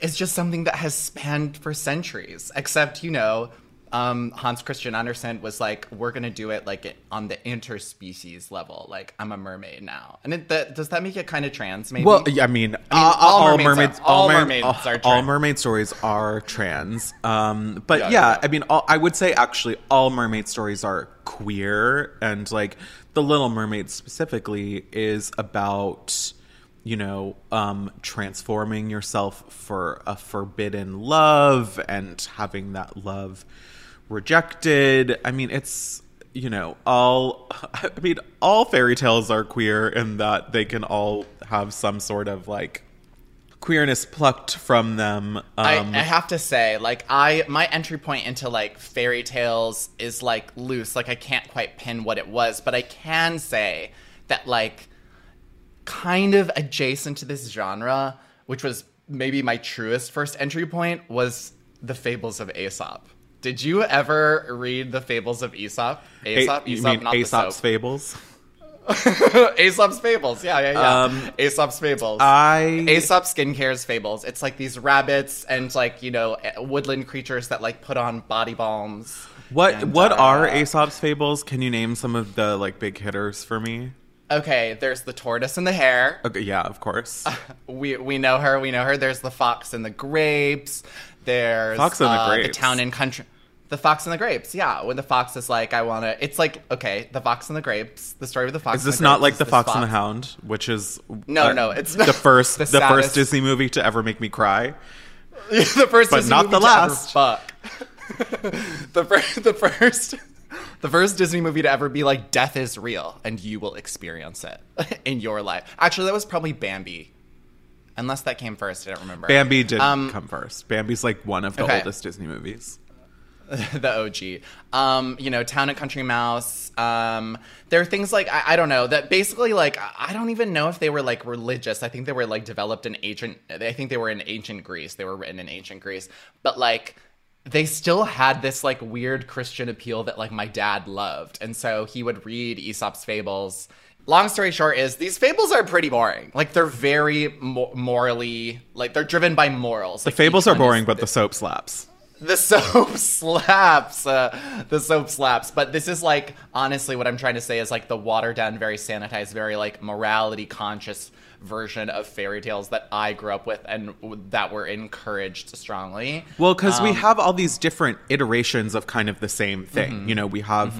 is just something that has spanned for centuries. Except, you know, um, Hans Christian Andersen was like, "We're gonna do it like on the interspecies level. Like I'm a mermaid now." And it, does that make it kind of trans? Maybe. Well, yeah, I mean, I mean, uh, all all, mermaids mermaids, are- all mermaids all, are all mermaid stories are trans. Um, but Yeah, yeah, yeah. I mean, all, I would say actually all mermaid stories are queer, and like the Little Mermaid specifically is about you know um transforming yourself for a forbidden love and having that love rejected i mean it's you know all i mean all fairy tales are queer in that they can all have some sort of like queerness plucked from them um I, I have to say, like I my entry point into like fairy tales is like loose. Like I can't quite pin what it was, but I can say that like kind of adjacent to this genre, which was maybe my truest first entry point, was the Fables of Aesop. Did you ever read the Fables of Aesop? Aesop, A- you Aesop, mean not the aesop's fables Aesop's Fables. Yeah, yeah, yeah. Um, Aesop's Fables. i Aesop Skincare's Fables. It's like these rabbits and like you know woodland creatures that like put on body balms. what And, what uh, are aesop's fables can you name some of the like big hitters for me Okay, there's the tortoise and the hare. okay yeah of course We we know her. We know her. There's the fox and the grapes. There's Fox and the uh, Grapes. town and country. The fox and the grapes. Yeah, when the fox is like, I want to. It's like okay, the fox and the grapes. The story of the fox. Is this the not like the this Fox and the Hound, which is No, uh, no, it's the first The the, first Disney movie to ever make me cry. the first, But Disney not movie the last. Fuck. the first, the first, the first Disney movie to ever be like, death is real, and you will experience it in your life. Actually, that was probably Bambi, unless that came first. I don't remember. Bambi did Um, come first. Bambi's like one of the okay. oldest Disney movies. the OG. Um, you know, Town and Country Mouse. Um, there are things like I, I don't know that basically like I I don't even know if they were like religious. I think they were like developed in ancient. I think they were in ancient Greece. They were written in ancient Greece, but like they still had this like weird Christian appeal that like my dad loved, and so he would read Aesop's fables. Long story short is these fables are pretty boring. Like they're very mo- morally like they're driven by morals. The Like, fables are one is- boring, but the soap slaps. the soap slaps uh, the soap slaps but this is like honestly what i'm trying to say is like the watered down very sanitized very like morality conscious version of fairy tales that i grew up with and w- that were encouraged strongly Well, because we Um, have all these different iterations of kind of the same thing. Mm-hmm. You know, we have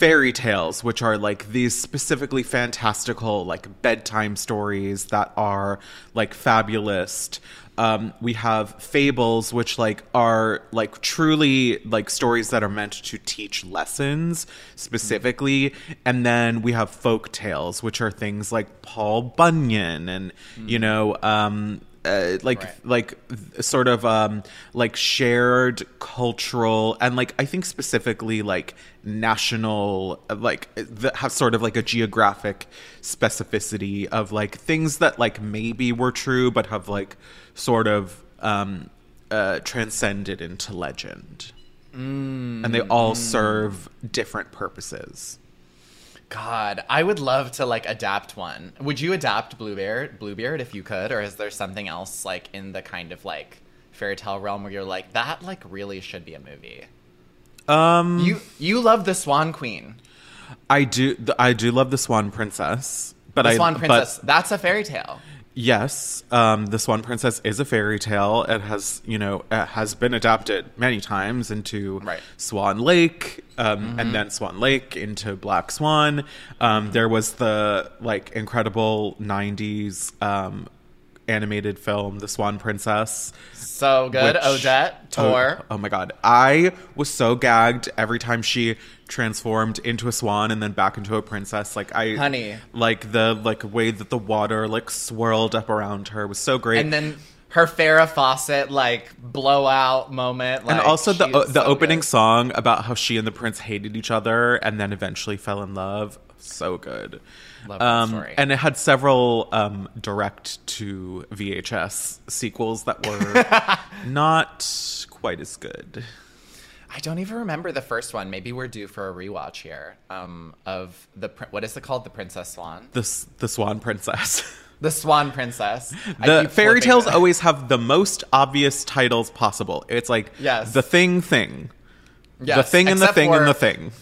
fairy tales, which are like these specifically fantastical, like bedtime stories that are like fabulous. Um, we have fables, which like are like truly like stories that are meant to teach lessons specifically, and then we have folk tales, which are things like Paul Bunyan and you know um, uh, like Right. like sort of um like shared cultural and like i think specifically like national like that have sort of like a geographic specificity of like things that like maybe were true but have like sort of um uh transcended into legend. And they all serve different purposes god i would love to like adapt one. Would you adapt bluebeard bluebeard if you could? Or is there something else like in the kind of like fairy tale realm where you're like that like really should be a movie? Um you you love the swan queen. I do i do love the swan princess but the i swan but- princess that's a fairy tale Yes, um, the Swan Princess is a fairy tale. It has, you know, it has been adapted many times into Right. Swan Lake, um, and then Swan Lake into Black Swan. Um, there was the like incredible '90s um, animated film, The Swan Princess. So good. which- Odette, Tor. Oh, oh my god, I was so gagged every time she transformed into a swan and then back into a princess. Like I, Honey. like the like way that the water like swirled up around her was so great. and then her Farrah Fawcett like blowout moment. and also the o- the so opening good. song about how she and the prince hated each other and then eventually fell in love. So good. Love that Um, story. and it had several um, direct to VHS sequels that were not quite as good. I don't even remember the first one. Maybe we're due for a rewatch here. Um, of the what is it called? The Princess Swan. The the Swan Princess. The Swan Princess. The fairy tales it. always have the most obvious titles possible. It's like Yes. the thing thing, the Yes, thing and the thing and the thing.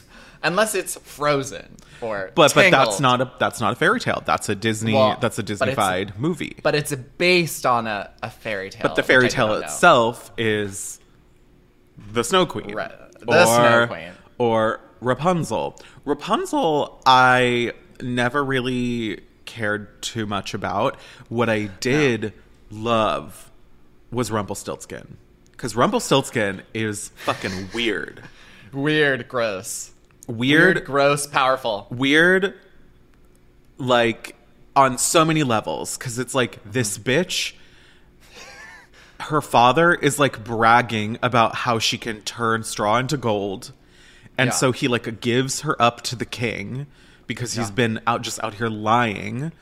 Unless it's Frozen or But but that's not a that's not a fairy tale. That's a Disney Well, that's a but Disneyfied movie. But it's based on a, a fairy tale. But the fairy tale itself is the Snow Queen. Right. The Snow Queen. Or Rapunzel. Rapunzel, I never really cared too much about. What I did love was Rumpelstiltskin. Because Rumpelstiltskin is fucking weird. Weird, gross. Weird, gross, powerful. weird like on so many levels because it's like this mm-hmm. bitch her father is like bragging about how she can turn straw into gold and Yeah. so he like gives her up to the king because he's Yeah. been out just out here lying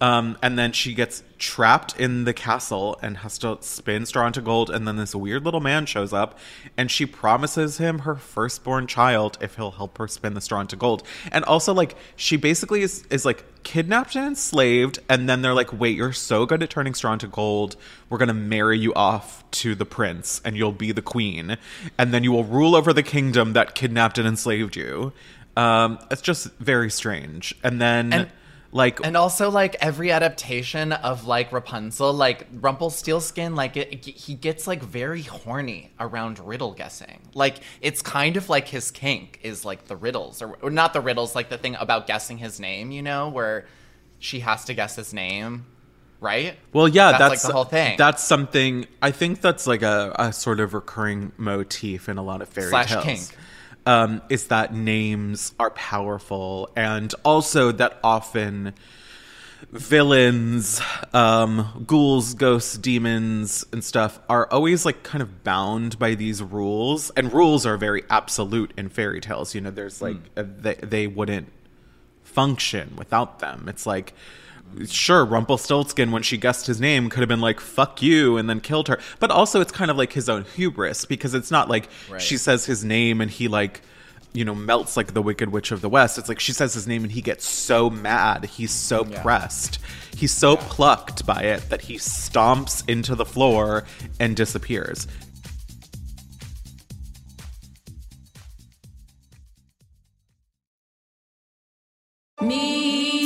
um, and then she gets trapped in the castle and has to spin straw into gold. And then this weird little man shows up and she promises him her firstborn child if he'll help her spin the straw into gold. And also like she basically is, is like kidnapped and enslaved. And then they're like wait you're so good at turning straw into gold. We're gonna marry you off to the prince and you'll be the queen. And then you will rule over the kingdom that kidnapped and enslaved you. Um, it's just very strange. And then And- like And also, like every adaptation of like Rapunzel, like Rumpelstiltskin, like it, he gets like very horny around riddle guessing. Like it's kind of like his kink is like the riddles, or, or not the riddles, like the thing about guessing his name. You know, where she has to guess his name, right? Well, yeah, that's, that's, like the whole thing. That's something I think that's like a, a sort of recurring motif in a lot of fairy Slash tales. kink. Um, is that names are powerful, and also that often villains, um, ghouls, ghosts, demons, and stuff are always like kind of bound by these rules, and rules are very absolute in fairy tales. You know, there's like Hmm. uh they they wouldn't function without them. It's like, sure, Rumpelstiltskin, when she guessed his name, could have been like, fuck you, and then killed her. But also, it's kind of like his own hubris because it's not like Right. she says his name and he, like, you know, melts like the Wicked Witch of the West. It's like she says his name and he gets so mad. He's so Yeah. pressed. He's so plucked by it that he stomps into the floor and disappears. Me.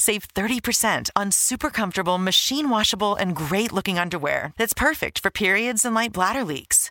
Save 30% on super comfortable, machine washable, and great looking underwear that's perfect for periods and light bladder leaks.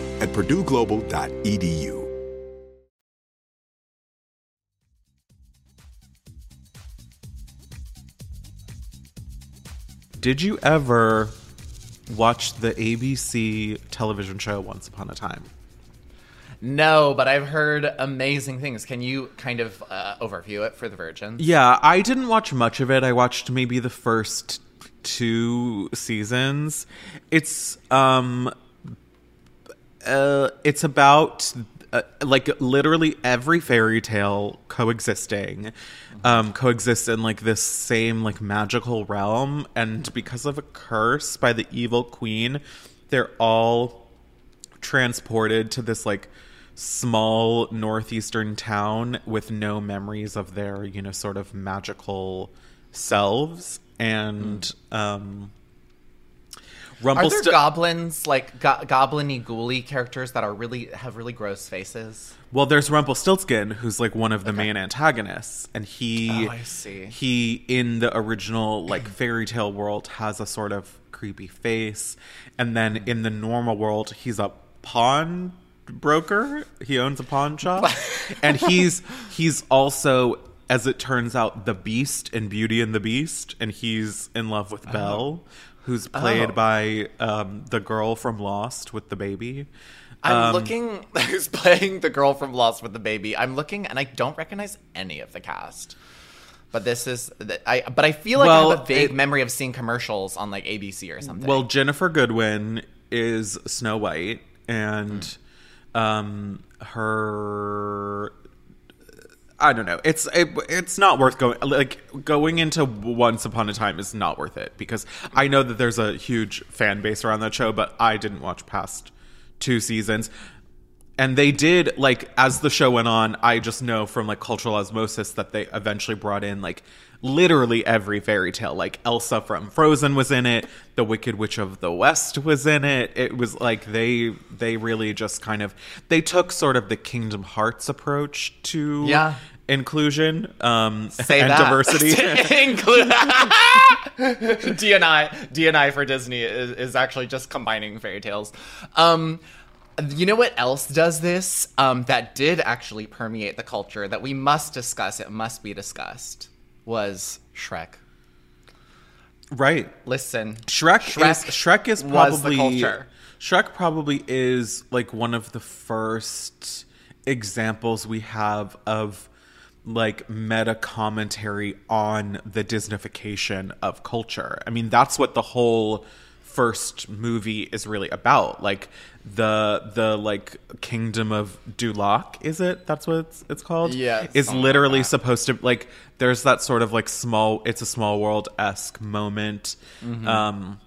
at purdueglobal.edu. Did you ever watch the ABC television show Once Upon a Time? No, but I've heard amazing things. Can you kind of uh, overview it for the virgins? Yeah, I didn't watch much of it. I watched maybe the first two seasons. It's um uh it's about uh, like literally every fairy tale coexisting um coexists in like this same like magical realm and because of a curse by the evil queen they're all transported to this like small northeastern town with no memories of their you know sort of magical selves and um Are there goblins like go- goblin-y ghouly characters that are really have really gross faces? Well, there's Rumpelstiltskin, who's like one of the main antagonists, and he, Oh, he in the original like fairy tale world has a sort of creepy face, and then in the normal world he's a pawn broker. He owns a pawn shop, and he's he's also, as it turns out, the Beast in Beauty and the Beast, and he's in love with uh-huh. Belle, who's played Oh. by um, the girl from Lost with the baby. I'm Um, looking who's playing the girl from Lost with the baby. I'm looking and I don't recognize any of the cast. But this is I but I feel like I have a vague it- memory of seeing commercials on like ABC or something. Well, Ginnifer Goodwin is Snow White, and um, her. I don't know. It's it, it's not worth going like going into Once Upon a Time is not worth it because I know that there's a huge fan base around that show, but I didn't watch past two seasons. And they did like as the show went on, I just know from like cultural osmosis that they eventually brought in like literally every fairy tale. Like Elsa from Frozen was in it, The Wicked Witch of the West was in it. It was like they they really just kind of they took sort of the Kingdom Hearts approach to Yeah. Inclusion um Say and that. diversity. Include DNI DNI for Disney is, is actually just combining fairy tales. Um, you know what else does this? Um, that did actually permeate the culture that we must discuss. It must be discussed. Was Shrek? right. Listen, Shrek, Shrek is Shrek is was the probably culture. Shrek probably is like one of the first examples we have of like meta commentary on the Disneyfication of culture. I mean, that's what the whole first movie is really about. Like the the like kingdom of Duloc, is it? That's what it's, it's called. Yeah, is something like literally supposed to like. There's that sort of like small. It's a small world esque moment. Mm-hmm. Um,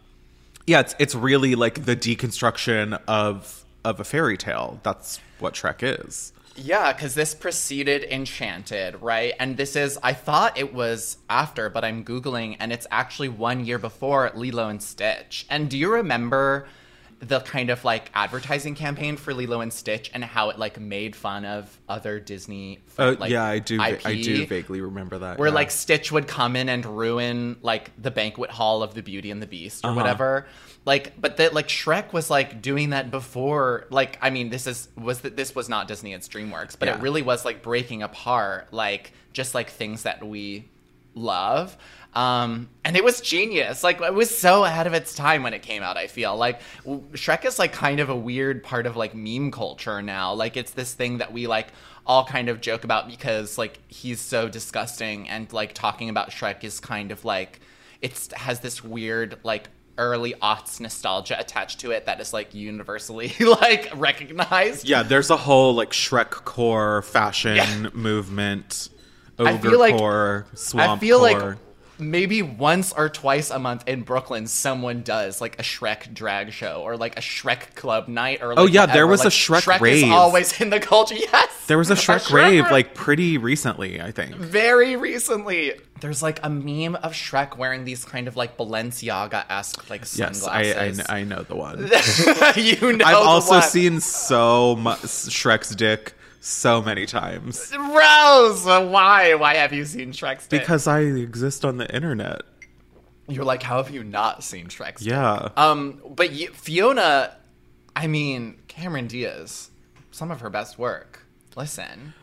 yeah, it's it's really like the deconstruction of of a fairy tale. That's what Shrek is. Yeah, because this preceded Enchanted, right? And this is, I thought it was after, but I'm Googling, and it's actually one year before Lilo and Stitch. And do you remember the kind of like advertising campaign for Lilo and Stitch and how it like made fun of other Disney? Uh, like, yeah, I do. I do vaguely remember that. where yeah. like Stitch would come in and ruin like the banquet hall of the Beauty and the Beast or Uh-huh. whatever. Like, but that like Shrek was like doing that before. Like, I mean, this is was that this was not Disney; it's DreamWorks, but Yeah. it really was like breaking apart like just like things that we love. Um, and it was genius. Like it was so ahead of its time when it came out. I feel like Shrek is like kind of a weird part of like meme culture now. Like it's this thing that we like all kind of joke about because like he's so disgusting and like talking about Shrek is kind of like it's has this weird like early aughts nostalgia attached to it that is like universally like recognized. yeah, there's a whole like Shrek core fashion Yeah. movement, I ogre feel like- core, swamp I feel core. like maybe once or twice a month in Brooklyn, someone does like a Shrek drag show or like a Shrek club night or. Oh, like, Oh, yeah, there whatever. was a Shrek Shrek rave. is always in the culture. Yes, there was a Shrek, Shrek rave ra- like pretty recently, I think. very recently. There's like a meme of Shrek wearing these kind of like Balenciaga esque like Yes, I, I sunglasses. I know the one. you know, I've also one. seen so much Shrek's dick so many times Rose. Why? Why have you seen Shrek's? dick? because I exist on the internet. you're like, how have you not seen Shrek's? dick? Yeah. Um, but y- Fiona I mean, Cameron Diaz, some of her best work. Listen.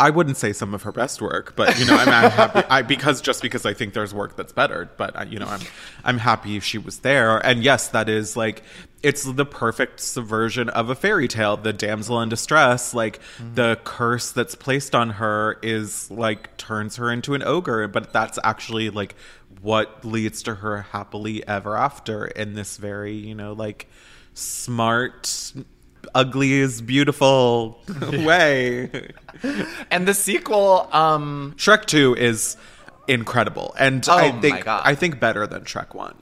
I wouldn't say some of her best work, but you know, I'm, I'm happy I, because just because I think there's work that's better. But you know, I'm I'm happy if she was there. And yes, that is like it's the perfect subversion of a fairy tale. The damsel in distress, like mm-hmm. the curse that's placed on her, is like turns her into an ogre. But that's actually like what leads to her happily ever after in this very you know like smart ugly is beautiful way. and the sequel, um Shrek 2 is incredible. And oh I think I think better than Shrek 1.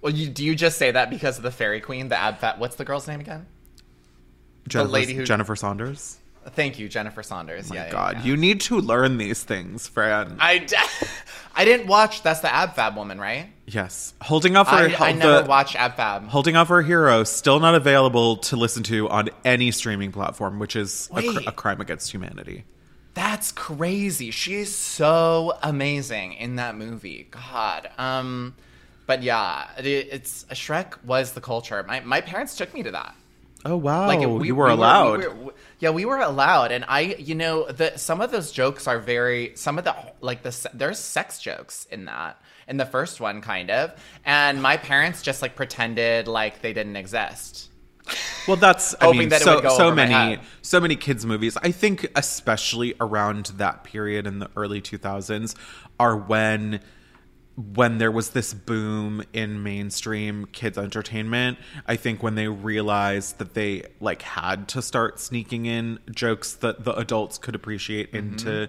Well, you, do you just say that because of the fairy queen, the Ab Fab? What's the girl's name again? Jennifer, the lady who Jennifer Saunders. Thank you, Jennifer Saunders. Oh my yeah, God, yeah. you need to learn these things, Fran. I, d- I didn't watch. That's the Ab Fab woman, right? Yes, holding off her. I, I never watched Ab Fab. Holding Out for a Hero still not available to listen to on any streaming platform, which is a, cr- a crime against humanity. That's crazy. She's so amazing in that movie. God. Um, but yeah, it, it's Shrek was the culture. My my parents took me to that. Oh wow! Like we, you were we allowed. Were, we were, yeah, we were allowed, and I, you know, the some of those jokes are very some of the like the there's sex jokes in that in the first one, kind of, and my parents just like pretended like they didn't exist. Well, that's I mean, that so so many so many kids movies. I think especially around that period in the early two thousands are when when there was this boom in mainstream kids entertainment i think when they realized that they like had to start sneaking in jokes that the adults could appreciate mm-hmm. into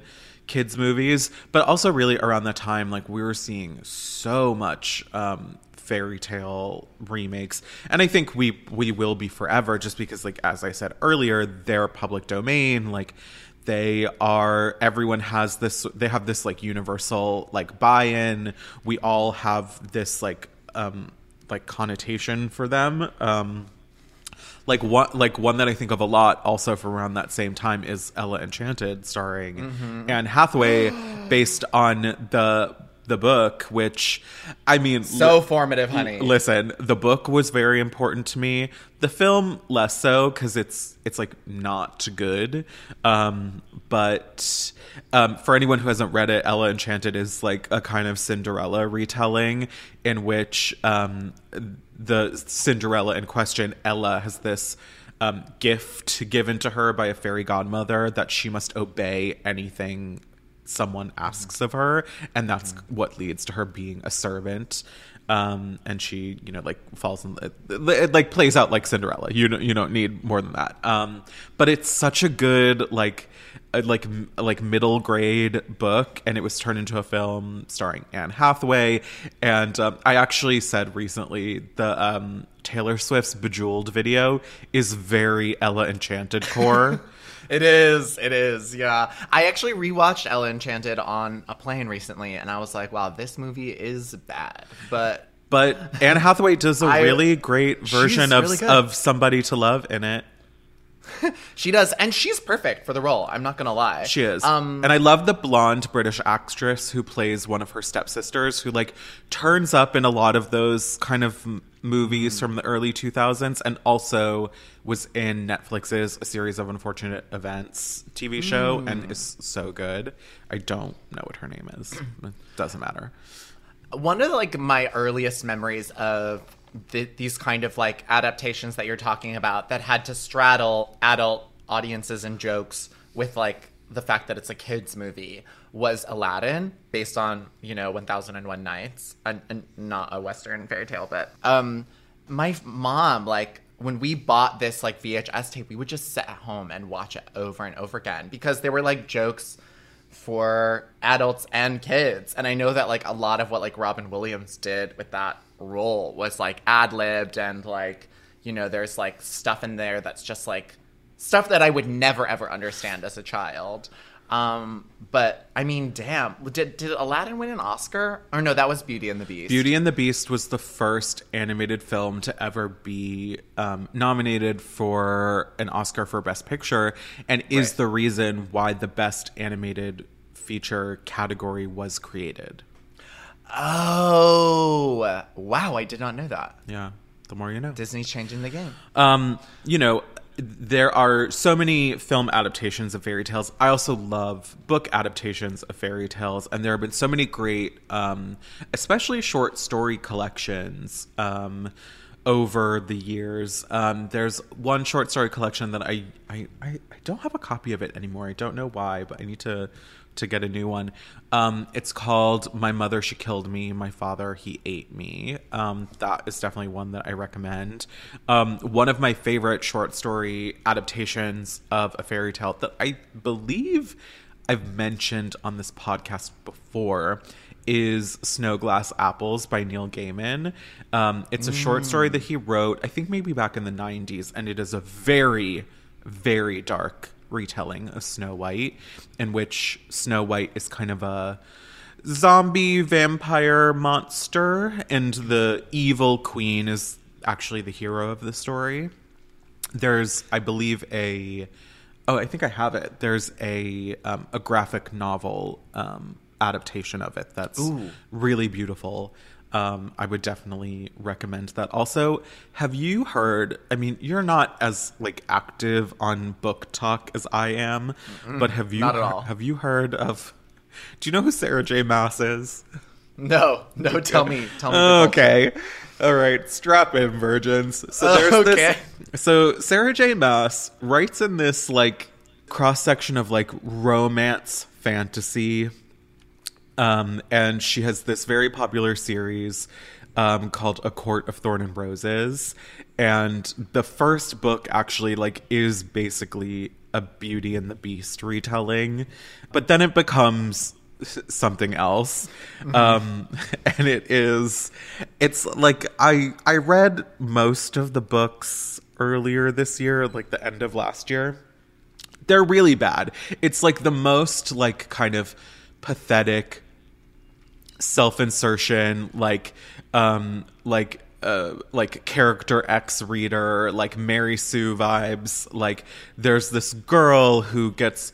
kids movies. But also really around that time like we were seeing so much um, fairy tale remakes. And i think we we will be forever just because like as i said earlier they're public domain. Like they are everyone has this they have this like universal like buy-in we all have this like um like connotation for them um like one like one that I think of a lot also from around that same time is Ella Enchanted starring mm-hmm. Anne Hathaway based on the the book, which I mean, so li- formative, honey. Listen, the book was very important to me. The film less so because it's it's like not good. Um, but um, for anyone who hasn't read it, Ella Enchanted is like a kind of Cinderella retelling in which um, the Cinderella in question, Ella, has this. Um, gift given to her by a fairy godmother that she must obey anything someone asks of her and that's mm-hmm. what leads to her being a servant. Um, and she you know like falls in it, it, like plays out like cinderella. You don't you don't need more than that. Um, but it's such a good like like like middle grade book and it was turned into a film starring anne hathaway. And um, i actually said recently the um, taylor swift's bejeweled video is very ella enchanted core It is. It is. Yeah. I actually rewatched Ella Enchanted on a plane recently, and I was like, "Wow, this movie is bad." But but Anne Hathaway does a I, really great version of really of somebody to love in it. she does, and she's perfect for the role. I'm not gonna lie. She is. Um, and I love the blonde British actress who plays one of her stepsisters, who like turns up in a lot of those kind of movies mm. from the early 2000s, and also was in Netflix's A Series of Unfortunate Events TV show, mm. and is so good. I don't know what her name is. it doesn't matter. One of the, like my earliest memories of th- these kind of like adaptations that you're talking about that had to straddle adult audiences and jokes with like the fact that it's a kids movie was Aladdin based on you know 1001 Nights and, not a western fairy tale but um my mom like when we bought this like VHS tape we would just sit at home and watch it over and over again because there were like jokes for adults and kids and I know that like a lot of what like Robin Williams did with that role was like ad libbed and like you know there's like stuff in there that's just like stuff that I would never ever understand as a child. Um, but I mean, damn, did did Aladdin win an Oscar? Or no, that was Beauty and the Beast. Beauty and the Beast was the first animated film to ever be um, nominated for an Oscar for Best Picture, and is right. the reason why the Best Animated Feature category was created. Oh, wow! I did not know that. Yeah. the more you know. Disney's changing the game. Um, you know, there are so many film adaptations of fairy tales. I also love book adaptations of fairy tales, and there have been so many great, um, especially short story collections. Um, over the years, um, there's one short story collection that I, I I I don't have a copy of it anymore. I don't know why, but I need to to get a new one. Um, it's called My Mother She Killed Me, My Father He Ate Me. Um, that is definitely one that I recommend. Um, one of my favorite short story adaptations of a fairy tale that I believe I've mentioned on this podcast before is Snow Glass Apples by Neil Gaiman. Um, it's a short story that he wrote, I think maybe back in the 90s, and it is a very, very dark retelling of Snow White, in which Snow White is kind of a zombie vampire monster, and the evil queen is actually the hero of the story. There's, I believe, a oh, I think I have it. There's a um, a graphic novel um, adaptation of it that's Ooh. really beautiful. Um, I would definitely recommend that. Also, have you heard? I mean, you're not as like active on BookTok as I am, but have you not at all. have you heard of? Do you know who Sarah J. Maas is? No, no. Tell me. Tell me. okay. All right, strap in, virgins. So there's Okay. this. So Sarah J. Maas writes in this like cross section of like romance fantasy, um, and she has this very popular series um, called A Court of Thorn and Roses, and the first book actually like is basically a Beauty and the Beast retelling, but then it becomes something else. Um and it is it's like i i read most of the books earlier this year like the end of last year. They're really bad. It's like the most like kind of pathetic self-insertion like um like uh, like character X reader, like Mary Sue vibes. Like there's this girl who gets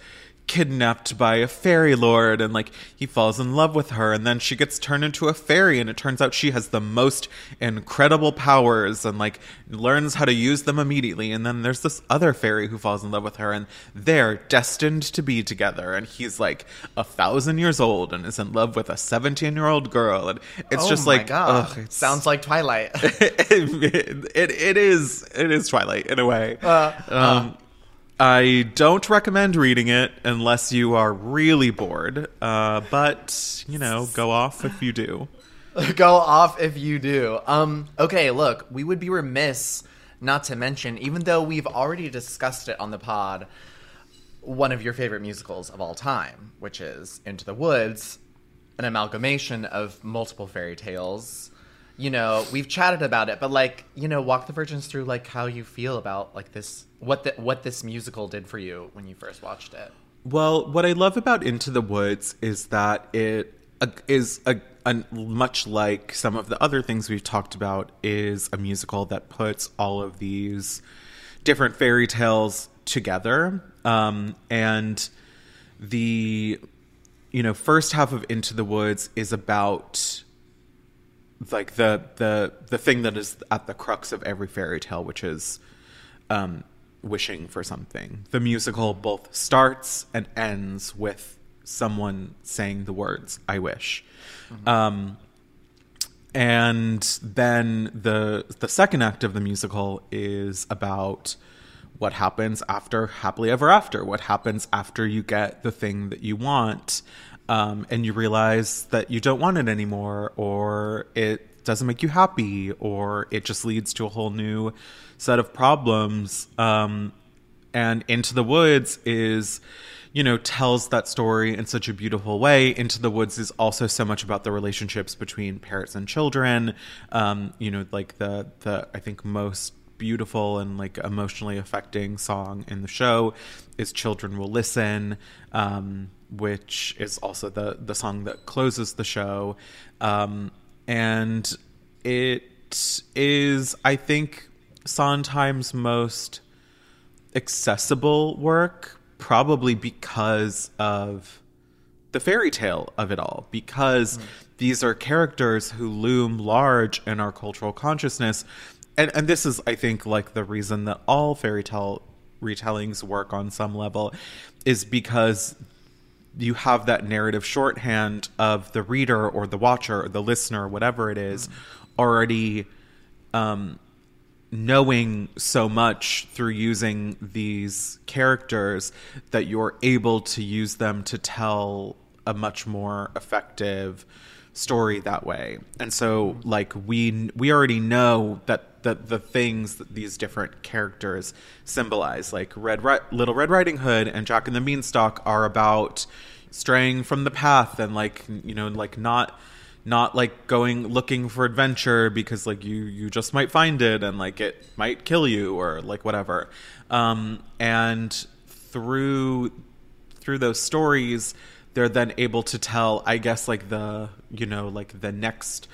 kidnapped by a fairy lord and like he falls in love with her and then she gets turned into a fairy and it turns out she has the most incredible powers and like learns how to use them immediately and then there's this other fairy who falls in love with her and they're destined to be together and he's like a thousand years old and is in love with a 17 year old girl and it's Oh just my like God. ugh, it's- sounds like Twilight. it, it, it is it is Twilight in a way. Uh, um, I don't recommend reading it unless you are really bored. Uh, but you know, go off if you do. Go off if you do. Um, okay, look, we would be remiss not to mention, even though we've already discussed it on the pod, one of your favorite musicals of all time, which is Into the Woods, an amalgamation of multiple fairy tales. You know, we've chatted about it, but like, you know, walk the virgins through like how you feel about like this what the, what this musical did for you when you first watched it. Well, what I love about Into the Woods is that it uh, is a, a much like some of the other things we've talked about is a musical that puts all of these different fairy tales together. Um, and the you know first half of Into the Woods is about like the the the thing that is at the crux of every fairy tale, which is um, wishing for something. The musical both starts and ends with someone saying the words "I wish," um, and then the the second act of the musical is about what happens after happily ever after. What happens after you get the thing that you want, um, and you realize that you don't want it anymore, or it doesn't make you happy, or it just leads to a whole new set of problems. Um, and Into the Woods is, you know, tells that story in such a beautiful way. Into the Woods is also so much about the relationships between parents and children. Um, you know, like the the I think most beautiful and like emotionally affecting song in the show is "Children Will Listen," um, which is also the the song that closes the show, um, and it is I think Sondheim's most accessible work probably because of the fairy tale of it all because these are characters who loom large in our cultural consciousness. And and this is I think like the reason that all fairy tale retellings work on some level is because you have that narrative shorthand of the reader or the watcher or the listener, whatever it is, already um, knowing so much through using these characters that you're able to use them to tell a much more effective story that way. And so like we we already know that that the things that these different characters symbolize. Like Red Ri- Little Red Riding Hood and Jack and the Beanstalk are about straying from the path and like you know like not not like going looking for adventure because like you you just might find it and like it might kill you or like whatever. Um and through through those stories they're then able to tell i guess like the you know like the next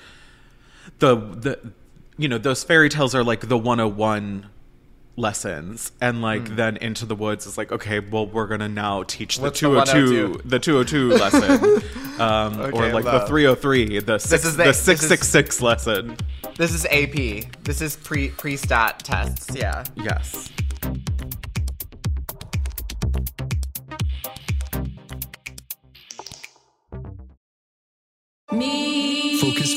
the the you know those fairy tales are like the 101 lessons and like Hmm. then into the woods is like okay well we're gonna now teach the What's the 202 102? the 202 lesson um or Okay, like the love. 303 the six, is the, the- this is- 666 lesson This is AP. This is pre pre stat tests. Yeah. yes Me.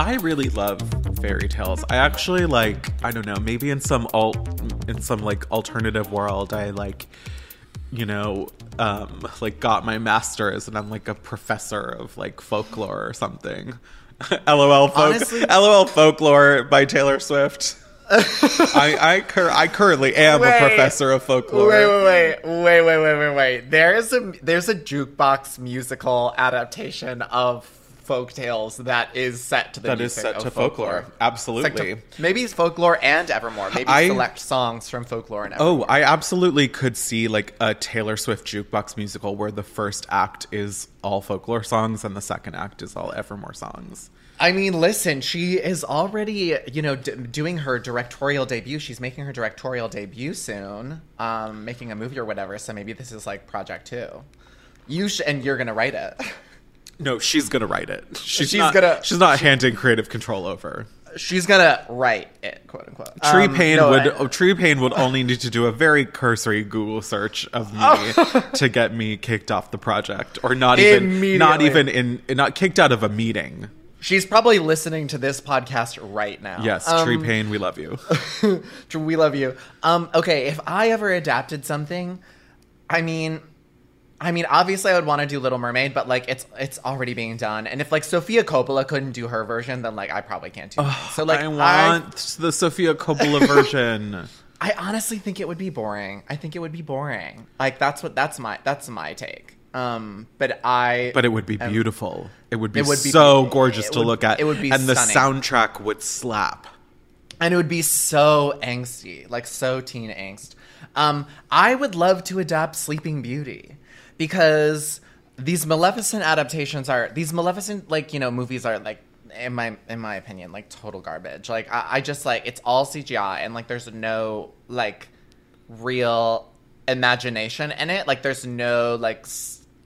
I really love fairy tales. I actually like I don't know, maybe in some alt in some like alternative world I like you know, um like got my masters and I'm like a professor of like folklore or something. LOL folk Honestly- LOL folklore by Taylor Swift. I I, cur- I currently am a professor of folklore. Wait, wait, wait, wait, wait, wait, wait, wait. There's a there's a jukebox musical adaptation of folk tales that is set to the That is set to folklore. Absolutely. It's to- maybe it's folklore and Evermore. Maybe I- select songs from folklore and Evermore. Oh, I absolutely could see like a Taylor Swift jukebox musical where the first act is all folklore songs and the second act is all Evermore songs. I mean, listen, she is already, you know, d- doing her directorial debut. She's making her directorial debut soon, um, making a movie or whatever. So maybe this is like project two. You sh- and you're gonna write it. No, she's gonna write it. She's, She's not, gonna- She's not handing creative control over. She's gonna write it, quote unquote. Tree Um, Payne no, would I- oh, Tree Paine would only need to do a very cursory Google search of me to get me kicked off the project, or not even not even in not kicked out of a meeting. She's probably listening to this podcast right now. Yes, Um, Tree Paine, we love you. We love you. Um, okay, if I ever adapted something, I mean, I mean, obviously I would want to do Little Mermaid, but like it's it's already being done. And if like Sofia Coppola couldn't do her version, then like I probably can't do. that. So like I I, want the Sofia Coppola version. I honestly think it would be boring. I think it would be boring. Like that's what that's my that's my take. Um, but I But it would be am- beautiful. It would be, It would be so gorgeous it to would- look at. it would be and the soundtrack would slap. and it would be so angsty, like so teen angst. Um, I would love to adapt Sleeping Beauty because these Maleficent adaptations are these Maleficent like you know movies are like in my in my opinion like total garbage. Like I, I just like it's all CGI and like there's no like real imagination in it. Like there's no like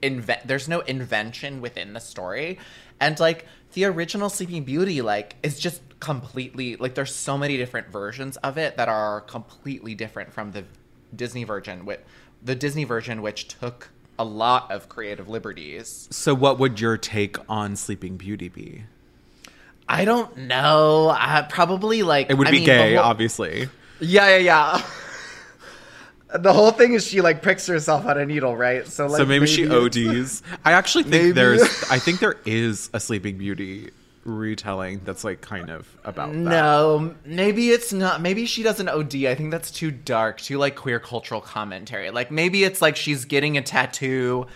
invent there's no invention within the story. And like the original Sleeping Beauty like is just completely like there's so many different versions of it that are completely different from the Disney version with the Disney version which took a lot of creative liberties. So, what would your take on Sleeping Beauty be? I don't know. I probably like It would I be mean, gay, whole- obviously. Yeah, yeah, yeah. the whole thing is she like pricks herself on a needle, right? So like so maybe, she ODs. I actually think Maybe. there's. I think there is a Sleeping Beauty retelling that's like kind of about that. No, maybe it's not. Maybe she doesn't OD. I think that's too dark, too like queer cultural commentary. Like maybe it's like she's getting a tattoo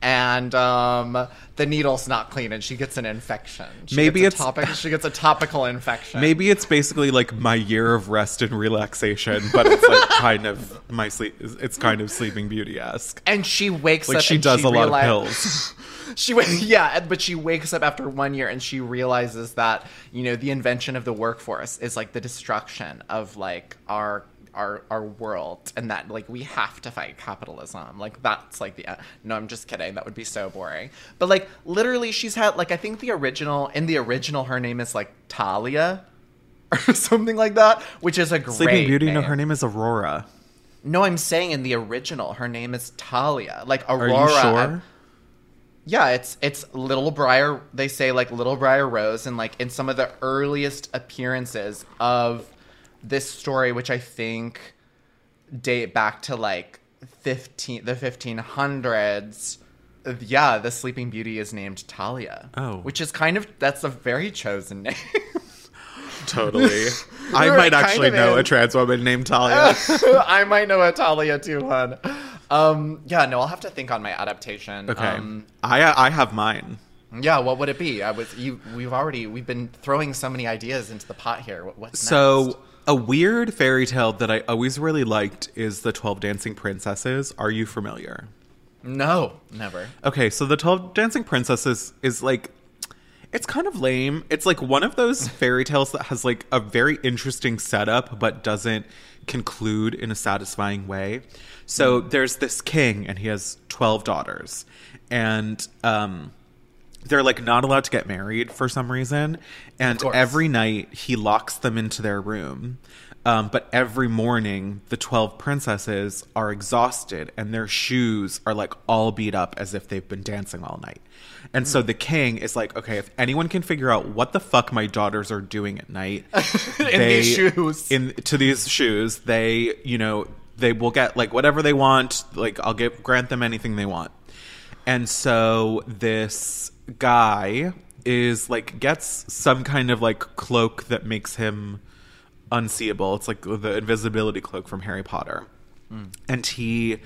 and um the needle's not clean and she gets an infection. She Maybe it's- topic she gets a topical infection. Maybe it's basically like my year of rest and relaxation, but it's like kind of my sleep. It's kind of Sleeping Beauty esque. and she wakes Like up she does she a lot of pills. she yeah, but she wakes up after one year and she realizes that you know the invention of the workforce is like the destruction of like our our our world, and that like we have to fight capitalism. Like that's like the uh, no, I'm just kidding. That would be so boring. But like literally, she's had like I think the original in the original her name is like Talia. Or something like that, which is a great Sleeping Beauty. No, her name is Aurora. No, I'm saying in the original, her name is Talia. Like Are Aurora. you sure? Yeah, it's it's Little Briar. They say like Little Briar Rose, and like in some of the earliest appearances of this story, which I think date back to like fifteen the fifteen hundreds. Yeah, the Sleeping Beauty is named Talia. Oh. which is kind of that's a very chosen name. Totally. I might actually of know a trans woman named Talia. I might know a Talia too, hon. Um, yeah, no, I'll have to think on my adaptation. Okay. Um, I I have mine. Yeah, what would it be? I was you. We've already we've been throwing so many ideas into the pot here. What, what's So next? a weird fairy tale that I always really liked is the Twelve Dancing Princesses. Are you familiar? No, never. Okay, so the Twelve Dancing Princesses is like it's kind of lame. It's like one of those fairy tales that has like a very interesting setup but doesn't conclude in a satisfying way. So there's this king and he has 12 daughters. And um they're like not allowed to get married for some reason. And every night he locks them into their room. Um, but every morning the 12 princesses are exhausted and their shoes are like all beat up as if they've been dancing all night and so the king is like okay if anyone can figure out what the fuck my daughters are doing at night In these shoes. in to these shoes they you know they will get like whatever they want like i'll give grant them anything they want and so this guy is like gets some kind of like cloak that makes him unseeable. It's like the invisibility cloak from Harry Potter. And he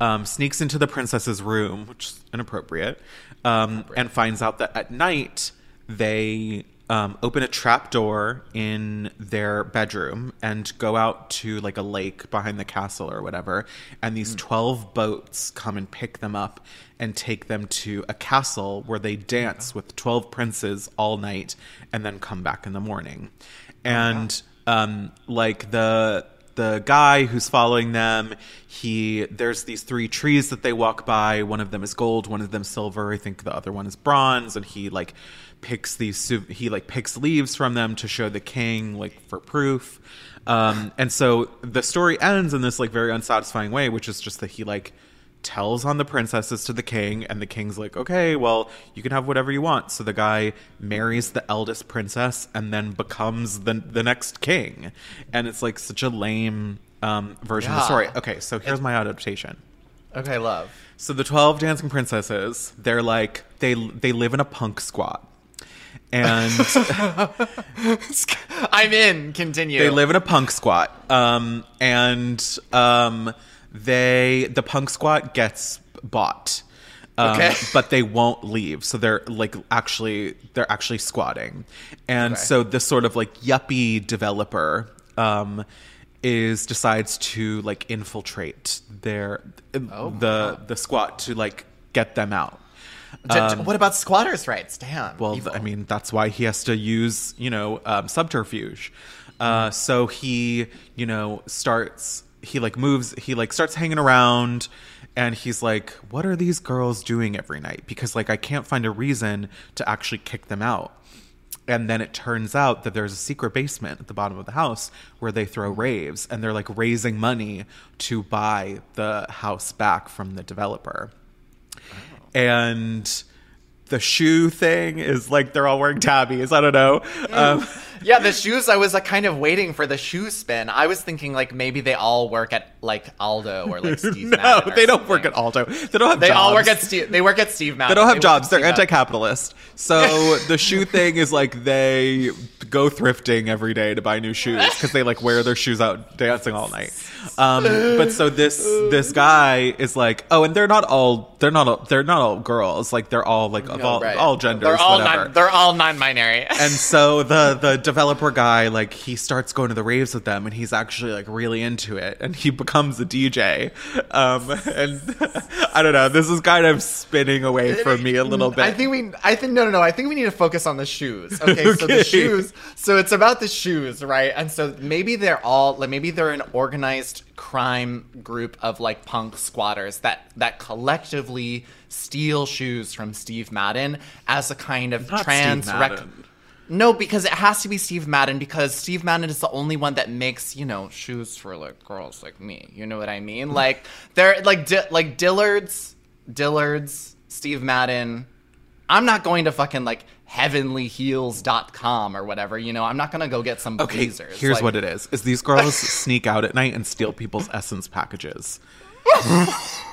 um, sneaks into the princess's room, which is inappropriate, um, and finds out that at night they um, open a trap door in their bedroom and go out to like a lake behind the castle or whatever. And these 12 boats come and pick them up and take them to a castle where they dance with 12 princes all night and then come back in the morning. And um, like the the guy who's following them. He there's these three trees that they walk by. One of them is gold, one of them silver. I think the other one is bronze, and he like picks these he like picks leaves from them to show the king like for proof. Um, and so the story ends in this like very unsatisfying way, which is just that he like tells on the princesses to the king and the king's like okay well you can have whatever you want. So the guy marries the eldest princess and then becomes the the next king. And it's like such a lame um, version of the story. Okay so here's my adaptation. Okay, love. so the 12 dancing princesses they're like they they live in a punk squat and I'm in. Continue. They live in a punk squat, um, and um, they the punk squat gets bought, um, Okay. but they won't leave. So they're like actually they're actually squatting, and Okay. so this sort of like yuppie developer um, is decides to like infiltrate their Oh, the the squat to like get them out. Um, what about squatters' rights? Damn. well, evil. I mean, that's why he has to use, you know, um, subterfuge. Uh, so he, you know, starts, he like moves, he like starts hanging around and he's like, what are these girls doing every night? Because like, I can't find a reason to actually kick them out. And then it turns out that there's a secret basement at the bottom of the house where they throw raves and they're like raising money to buy the house back from the developer and the shoe thing is like they're all wearing tabis. I don't know. Um, yeah, the shoes. I was like kind of waiting for the shoe spin. I was thinking like maybe they all work at like Aldo or like Steve. no, Madden they don't something. work at Aldo. They don't have. They all work at Steve. They work at Steve Madden. They don't have work jobs. They're anti-capitalist. So the shoe thing is like they go thrifting every day to buy new shoes because they like wear their shoes out dancing all night. Um, but so this this guy is like, oh, and they're not all they're not all, they're not all girls. Like they're all like of No, all, right. all genders. They're all whatever. non. They're all non-binary. and so the the developer guy like he starts going to the raves with them and he's actually like really into it and he becomes a dj um and i don't know this is kind of spinning away from me a little bit I think we. I think no, no, no. I think we need to focus on the shoes. Okay, so the shoes. So it's about the shoes, right? And so maybe they're all like maybe they're an organized crime group of like punk squatters that that collectively steal shoes from Steve Madden as a kind of Not trans rec-. No, because it has to be Steve Madden because Steve Madden is the only one that makes you know shoes for like girls like me. You know what I mean? Mm-hmm. Like they're like Di- like Dillard's, Dillard's, Steve Madden. I'm not going to fucking like heavenlyheels.com or whatever. You know, I'm not gonna go get some okay blazers. here's Like, what it is is these girls sneak out at night and steal people's SSENSE packages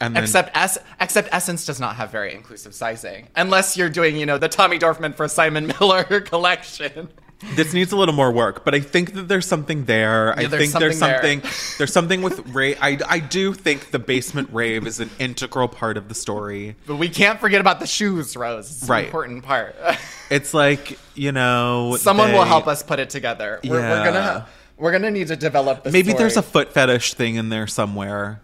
and then Except es- except SSENSE does not have very inclusive sizing, unless you're doing you know the Tommy Dorfman for Simon Miller collection. this needs a little more work, but I think that there's something there. I there's think there's something there. there's something with rave. I I do think the basement rave is an integral part of the story. But we can't forget about the shoes, Rose. It's Right. an important part. It's like you know, Someone will help us put it together. We're, we're gonna ha- we're gonna need to develop this. Maybe there's a foot fetish thing in there somewhere.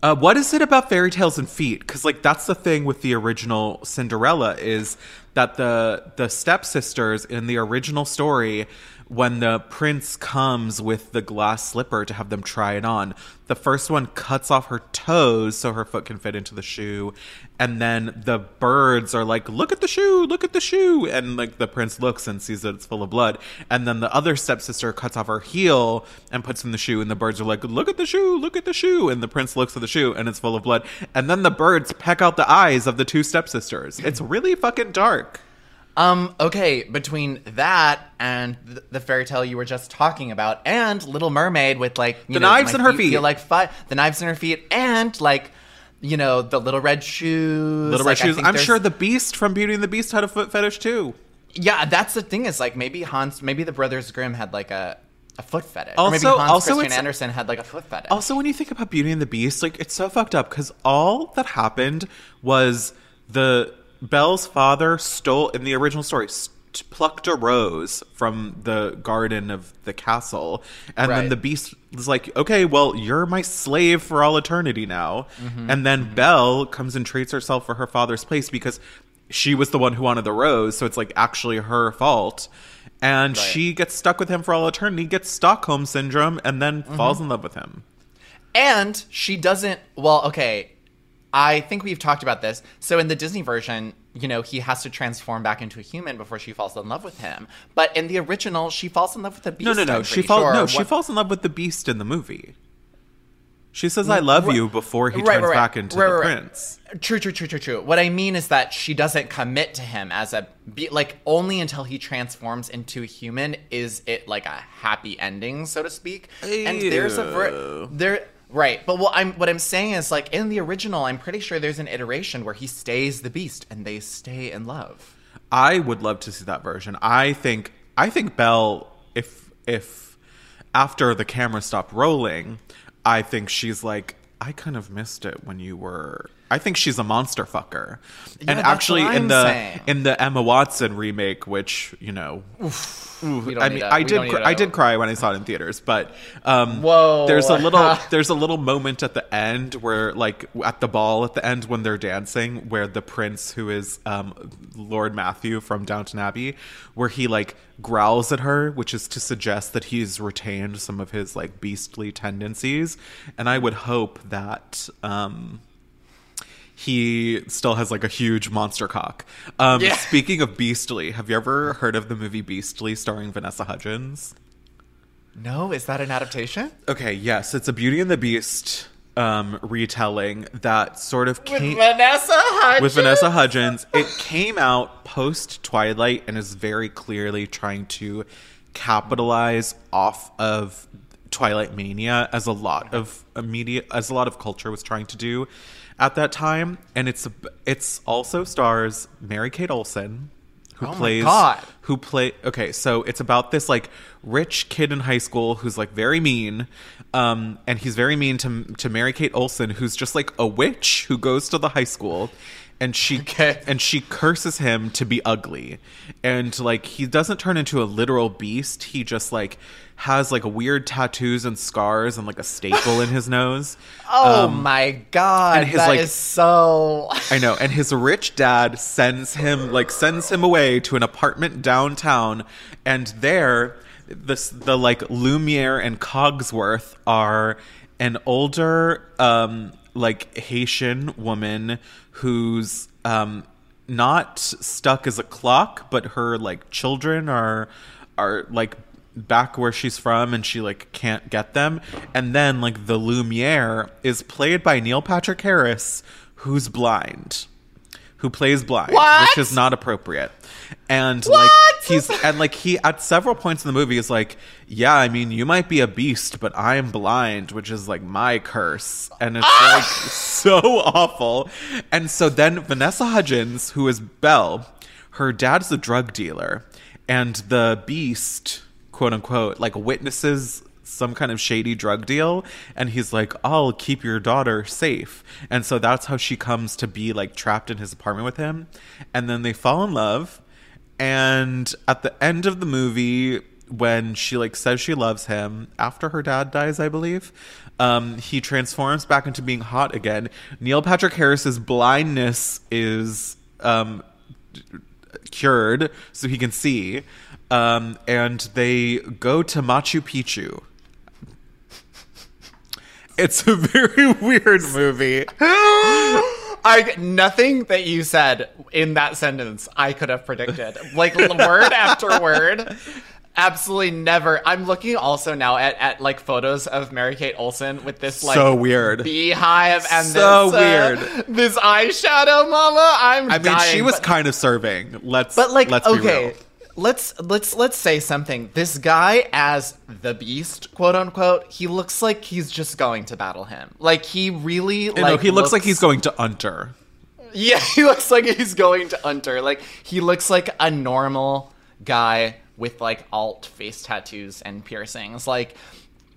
Uh, what is it about fairy tales and feet? Because like that's the thing with the original Cinderella is that the the stepsisters in the original story, when the prince comes with the glass slipper to have them try it on, the first one cuts off her toes so her foot can fit into the shoe, and then the birds are like, "Look at the shoe! Look at the shoe!" And like the prince looks and sees that it's full of blood, and then the other stepsister cuts off her heel and puts in the shoe, and the birds are like, "Look at the shoe! Look at the shoe!" And the prince looks at the shoe, and it's full of blood, and then the birds peck out the eyes of the two stepsisters. It's really fucking dark. Um. Okay. Between that and th- the fairy tale you were just talking about, and Little Mermaid with like you The know, knives in her feet. feel like fi- the knives in her feet, and like you know the little red shoes. Little like, red shoes. I'm there's- sure the Beast from Beauty and the Beast had a foot fetish too. Yeah, that's the thing. Is like maybe Hans, maybe the Brothers Grimm had like a a foot fetish. or maybe Also- Hans also Christian Andersen had like a foot fetish. Also, when you think about Beauty and the Beast, like it's so fucked up because all that happened was the Belle's father stole in the original story. st- Plucked a rose from the garden of the castle, and then the beast was like, "Okay, well, you're my slave for all eternity now." Mm-hmm. And then Belle comes and trades herself for her father's place because she was the one who wanted the rose, so it's like actually her fault. And Right. she gets stuck with him for all eternity, gets Stockholm syndrome, and then Mm-hmm. falls in love with him. And she doesn't. Well, okay. I think we've talked about this. So in the Disney version, you know, he has to transform back into a human before she falls in love with him. But in the original, she falls in love with the beast. No, no, no. She falls. sure. No, she falls in love with the beast in the movie. She says, "I love you" before he right, turns right, back into right, the right, right. prince. True, true, true, true, true. What I mean is that she doesn't commit to him as a be like only until he transforms into a human is it like a happy ending, so to speak. And there's a ver- there right, but what I'm what I'm saying is like in the original, I'm pretty sure there's an iteration where he stays the beast and they stay in love. I would love to see that version. I think I think Belle, if if after the camera stopped rolling, I think she's like, I kind of missed it when you were. I think she's a monster fucker. Yeah, and actually, in the saying. in the Emma Watson remake, which you know, We don't I mean, I did cr- I did cry when I saw it in theaters, but um, Whoa. there's a little there's a little moment at the end where like at the ball at the end when they're dancing, where the prince who is um, Lord Matthew from Downton Abbey, where he like growls at her, which is to suggest that he's retained some of his like beastly tendencies, and I would hope that. Um, he still has like a huge monster cock. Um, Yeah. Speaking of Beastly, have you ever heard of the movie Beastly starring Vanessa Hudgens? No, is that an adaptation? Okay, yes, it's a Beauty and the Beast um, retelling that sort of came Vanessa Hudgens. with Vanessa Hudgens. It came out post Twilight and is very clearly trying to capitalize off of Twilight mania as a lot of media as a lot of culture was trying to do at that time and it's it's also stars Mary Kate Olsen who Oh plays God. who play okay so it's about this like rich kid in high school who's like very mean um and he's very mean to to Mary Kate Olsen who's just like a witch who goes to the high school and she Okay. and she curses him to be ugly and like he doesn't turn into a literal beast he just like has like weird tattoos and scars and like a staple in his nose Oh Um, my god, and his, that like- is so. I know, and his rich dad sends him like sends him away to an apartment downtown, and there, this the like Lumiere and Cogsworth are an older um like Haitian woman who's um not stuck as a clock, but her like children are are like back where she's from and she like can't get them. And then like the lumiere is played by neil patrick harris who's blind who plays blind What? which is not appropriate. And like he's and like he at several points in the movie is like yeah i mean you might be a beast but i'm blind which is like my curse. And it's Ah! like so awful. And so then vanessa hudgens who is belle her dad's a drug dealer. And the beast quote unquote like witnesses some kind of shady drug deal and he's like i'll keep your daughter safe. And so that's how she comes to be like trapped in his apartment with him. And then they fall in love and at the end of the movie when she like says she loves him after her dad dies i believe um, he transforms back into being hot again. Neil patrick harris's blindness is um, cured so he can see um, and they go to machu picchu it's a very weird movie I nothing that you said in that sentence I could have predicted. Like word after word. Absolutely never. I'm looking also now at, at like photos of Mary Kate Olsen with this like So weird. beehive and So this, uh, weird. this eyeshadow, mama. I'm. i mean dying, she was but- kind of serving let's But like, let's be okay, real. Let's let's let's say something. This guy as the Beast, quote unquote, he looks like he's just going to battle him. Like he really You like know, he looks, like he's going to Unter. Yeah, he looks like he's going to Unter. Like he looks like a normal guy with like alt face tattoos and piercings. Like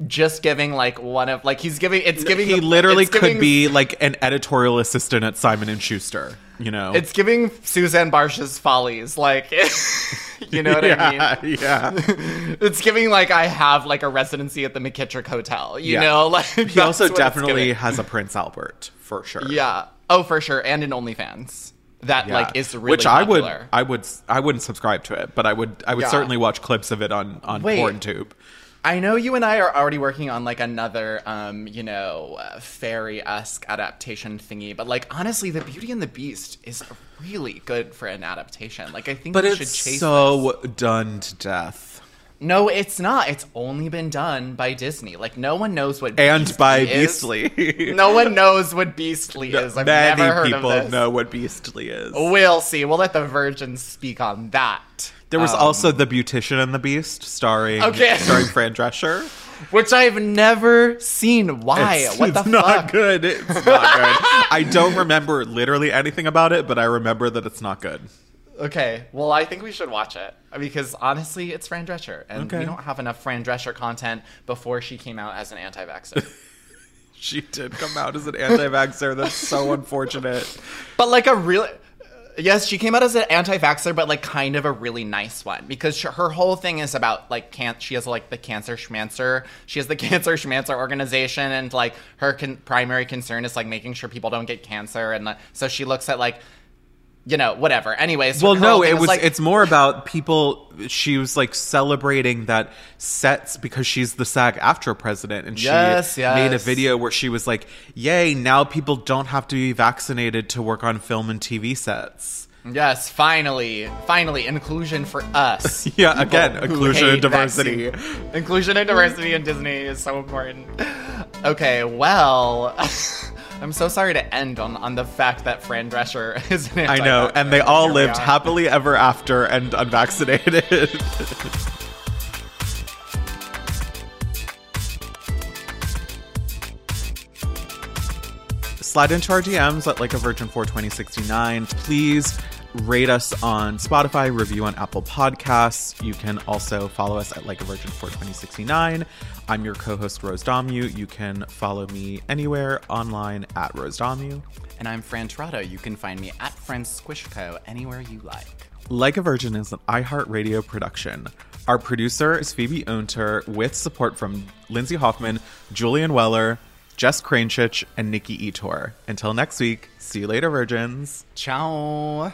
just giving like one of like he's giving it's giving He literally could giving- be like an editorial assistant at Simon and Schuster. You know, it's giving Susanne Bartsch's follies like you know what I mean yeah, yeah. it's giving like I have like a residency at the McKittrick Hotel. You Yeah. know, like He also definitely has a Prince Albert for sure. yeah. Oh, for sure, and an OnlyFans. that Yeah. like is really which popular. I would I would I wouldn't subscribe to it, but I would I would Yeah. certainly watch clips of it on on Wait. PornTube. I know you and I are already working on like another, um, you know, uh, fairy esque adaptation thingy, but like honestly, The Beauty and the Beast is really good for an adaptation. Like I think But we it's should chase so done to death. No, it's not. It's only been done by Disney. Like no one knows what And Beastly by is. Beastly. no one knows what Beastly is. I've Many never heard people of this. know what Beastly is. We'll see. We'll let the virgins speak on that. There was Um, also The Beautician and the Beast, starring Okay. starring Fran Drescher. which I've never seen. Why? It's, what the it's not good. It's not good. I don't remember literally anything about it, but I remember that it's not good. Okay, well, I think we should watch it because honestly, it's Fran Drescher, and Okay. we don't have enough Fran Drescher content before she came out as an anti-vaxxer. She did come out as an anti-vaxxer. That's so unfortunate. but like a real, yes, she came out as an anti-vaxxer, but like kind of a really nice one because sh- her whole thing is about like can't she has like the Cancer Schmancer. She has the Cancer Schmancer organization, and like her con- primary concern is like making sure people don't get cancer, and like, so she looks at like. You know, whatever. Anyways, Well, no, it was. like, it's more about people. She was like celebrating that sets because she's the SAG-AFTRA president, and she Yes, made a video where she was like, "Yay! Now people don't have to be vaccinated to work on film and TV sets." Yes, finally, finally, inclusion for us. Yeah, again, inclusion and diversity. vaccine. Inclusion and diversity in Disney is so important. Okay, well, I'm so sorry to end on, on the fact that Fran Drescher is an I know, and they all Here lived happily ever after and unvaccinated. Slide into our DMs at like a virgin for 2069. Please rate us on Spotify, review on Apple Podcasts. You can also follow us at like a virgin for 2069. I'm your co-host Rose Dommu. You can follow me anywhere online at Rose Dommu. And I'm Fran Tirado. You can find me at Fran Squishco anywhere you like. Like a Virgin is an iHeartRadio production. Our producer is Phoebe Ounter with support from Lindsay Hoffman, Julian Weller, Jess Kranchich, and Nikki Etor. Until next week, see you later, Virgins. Ciao.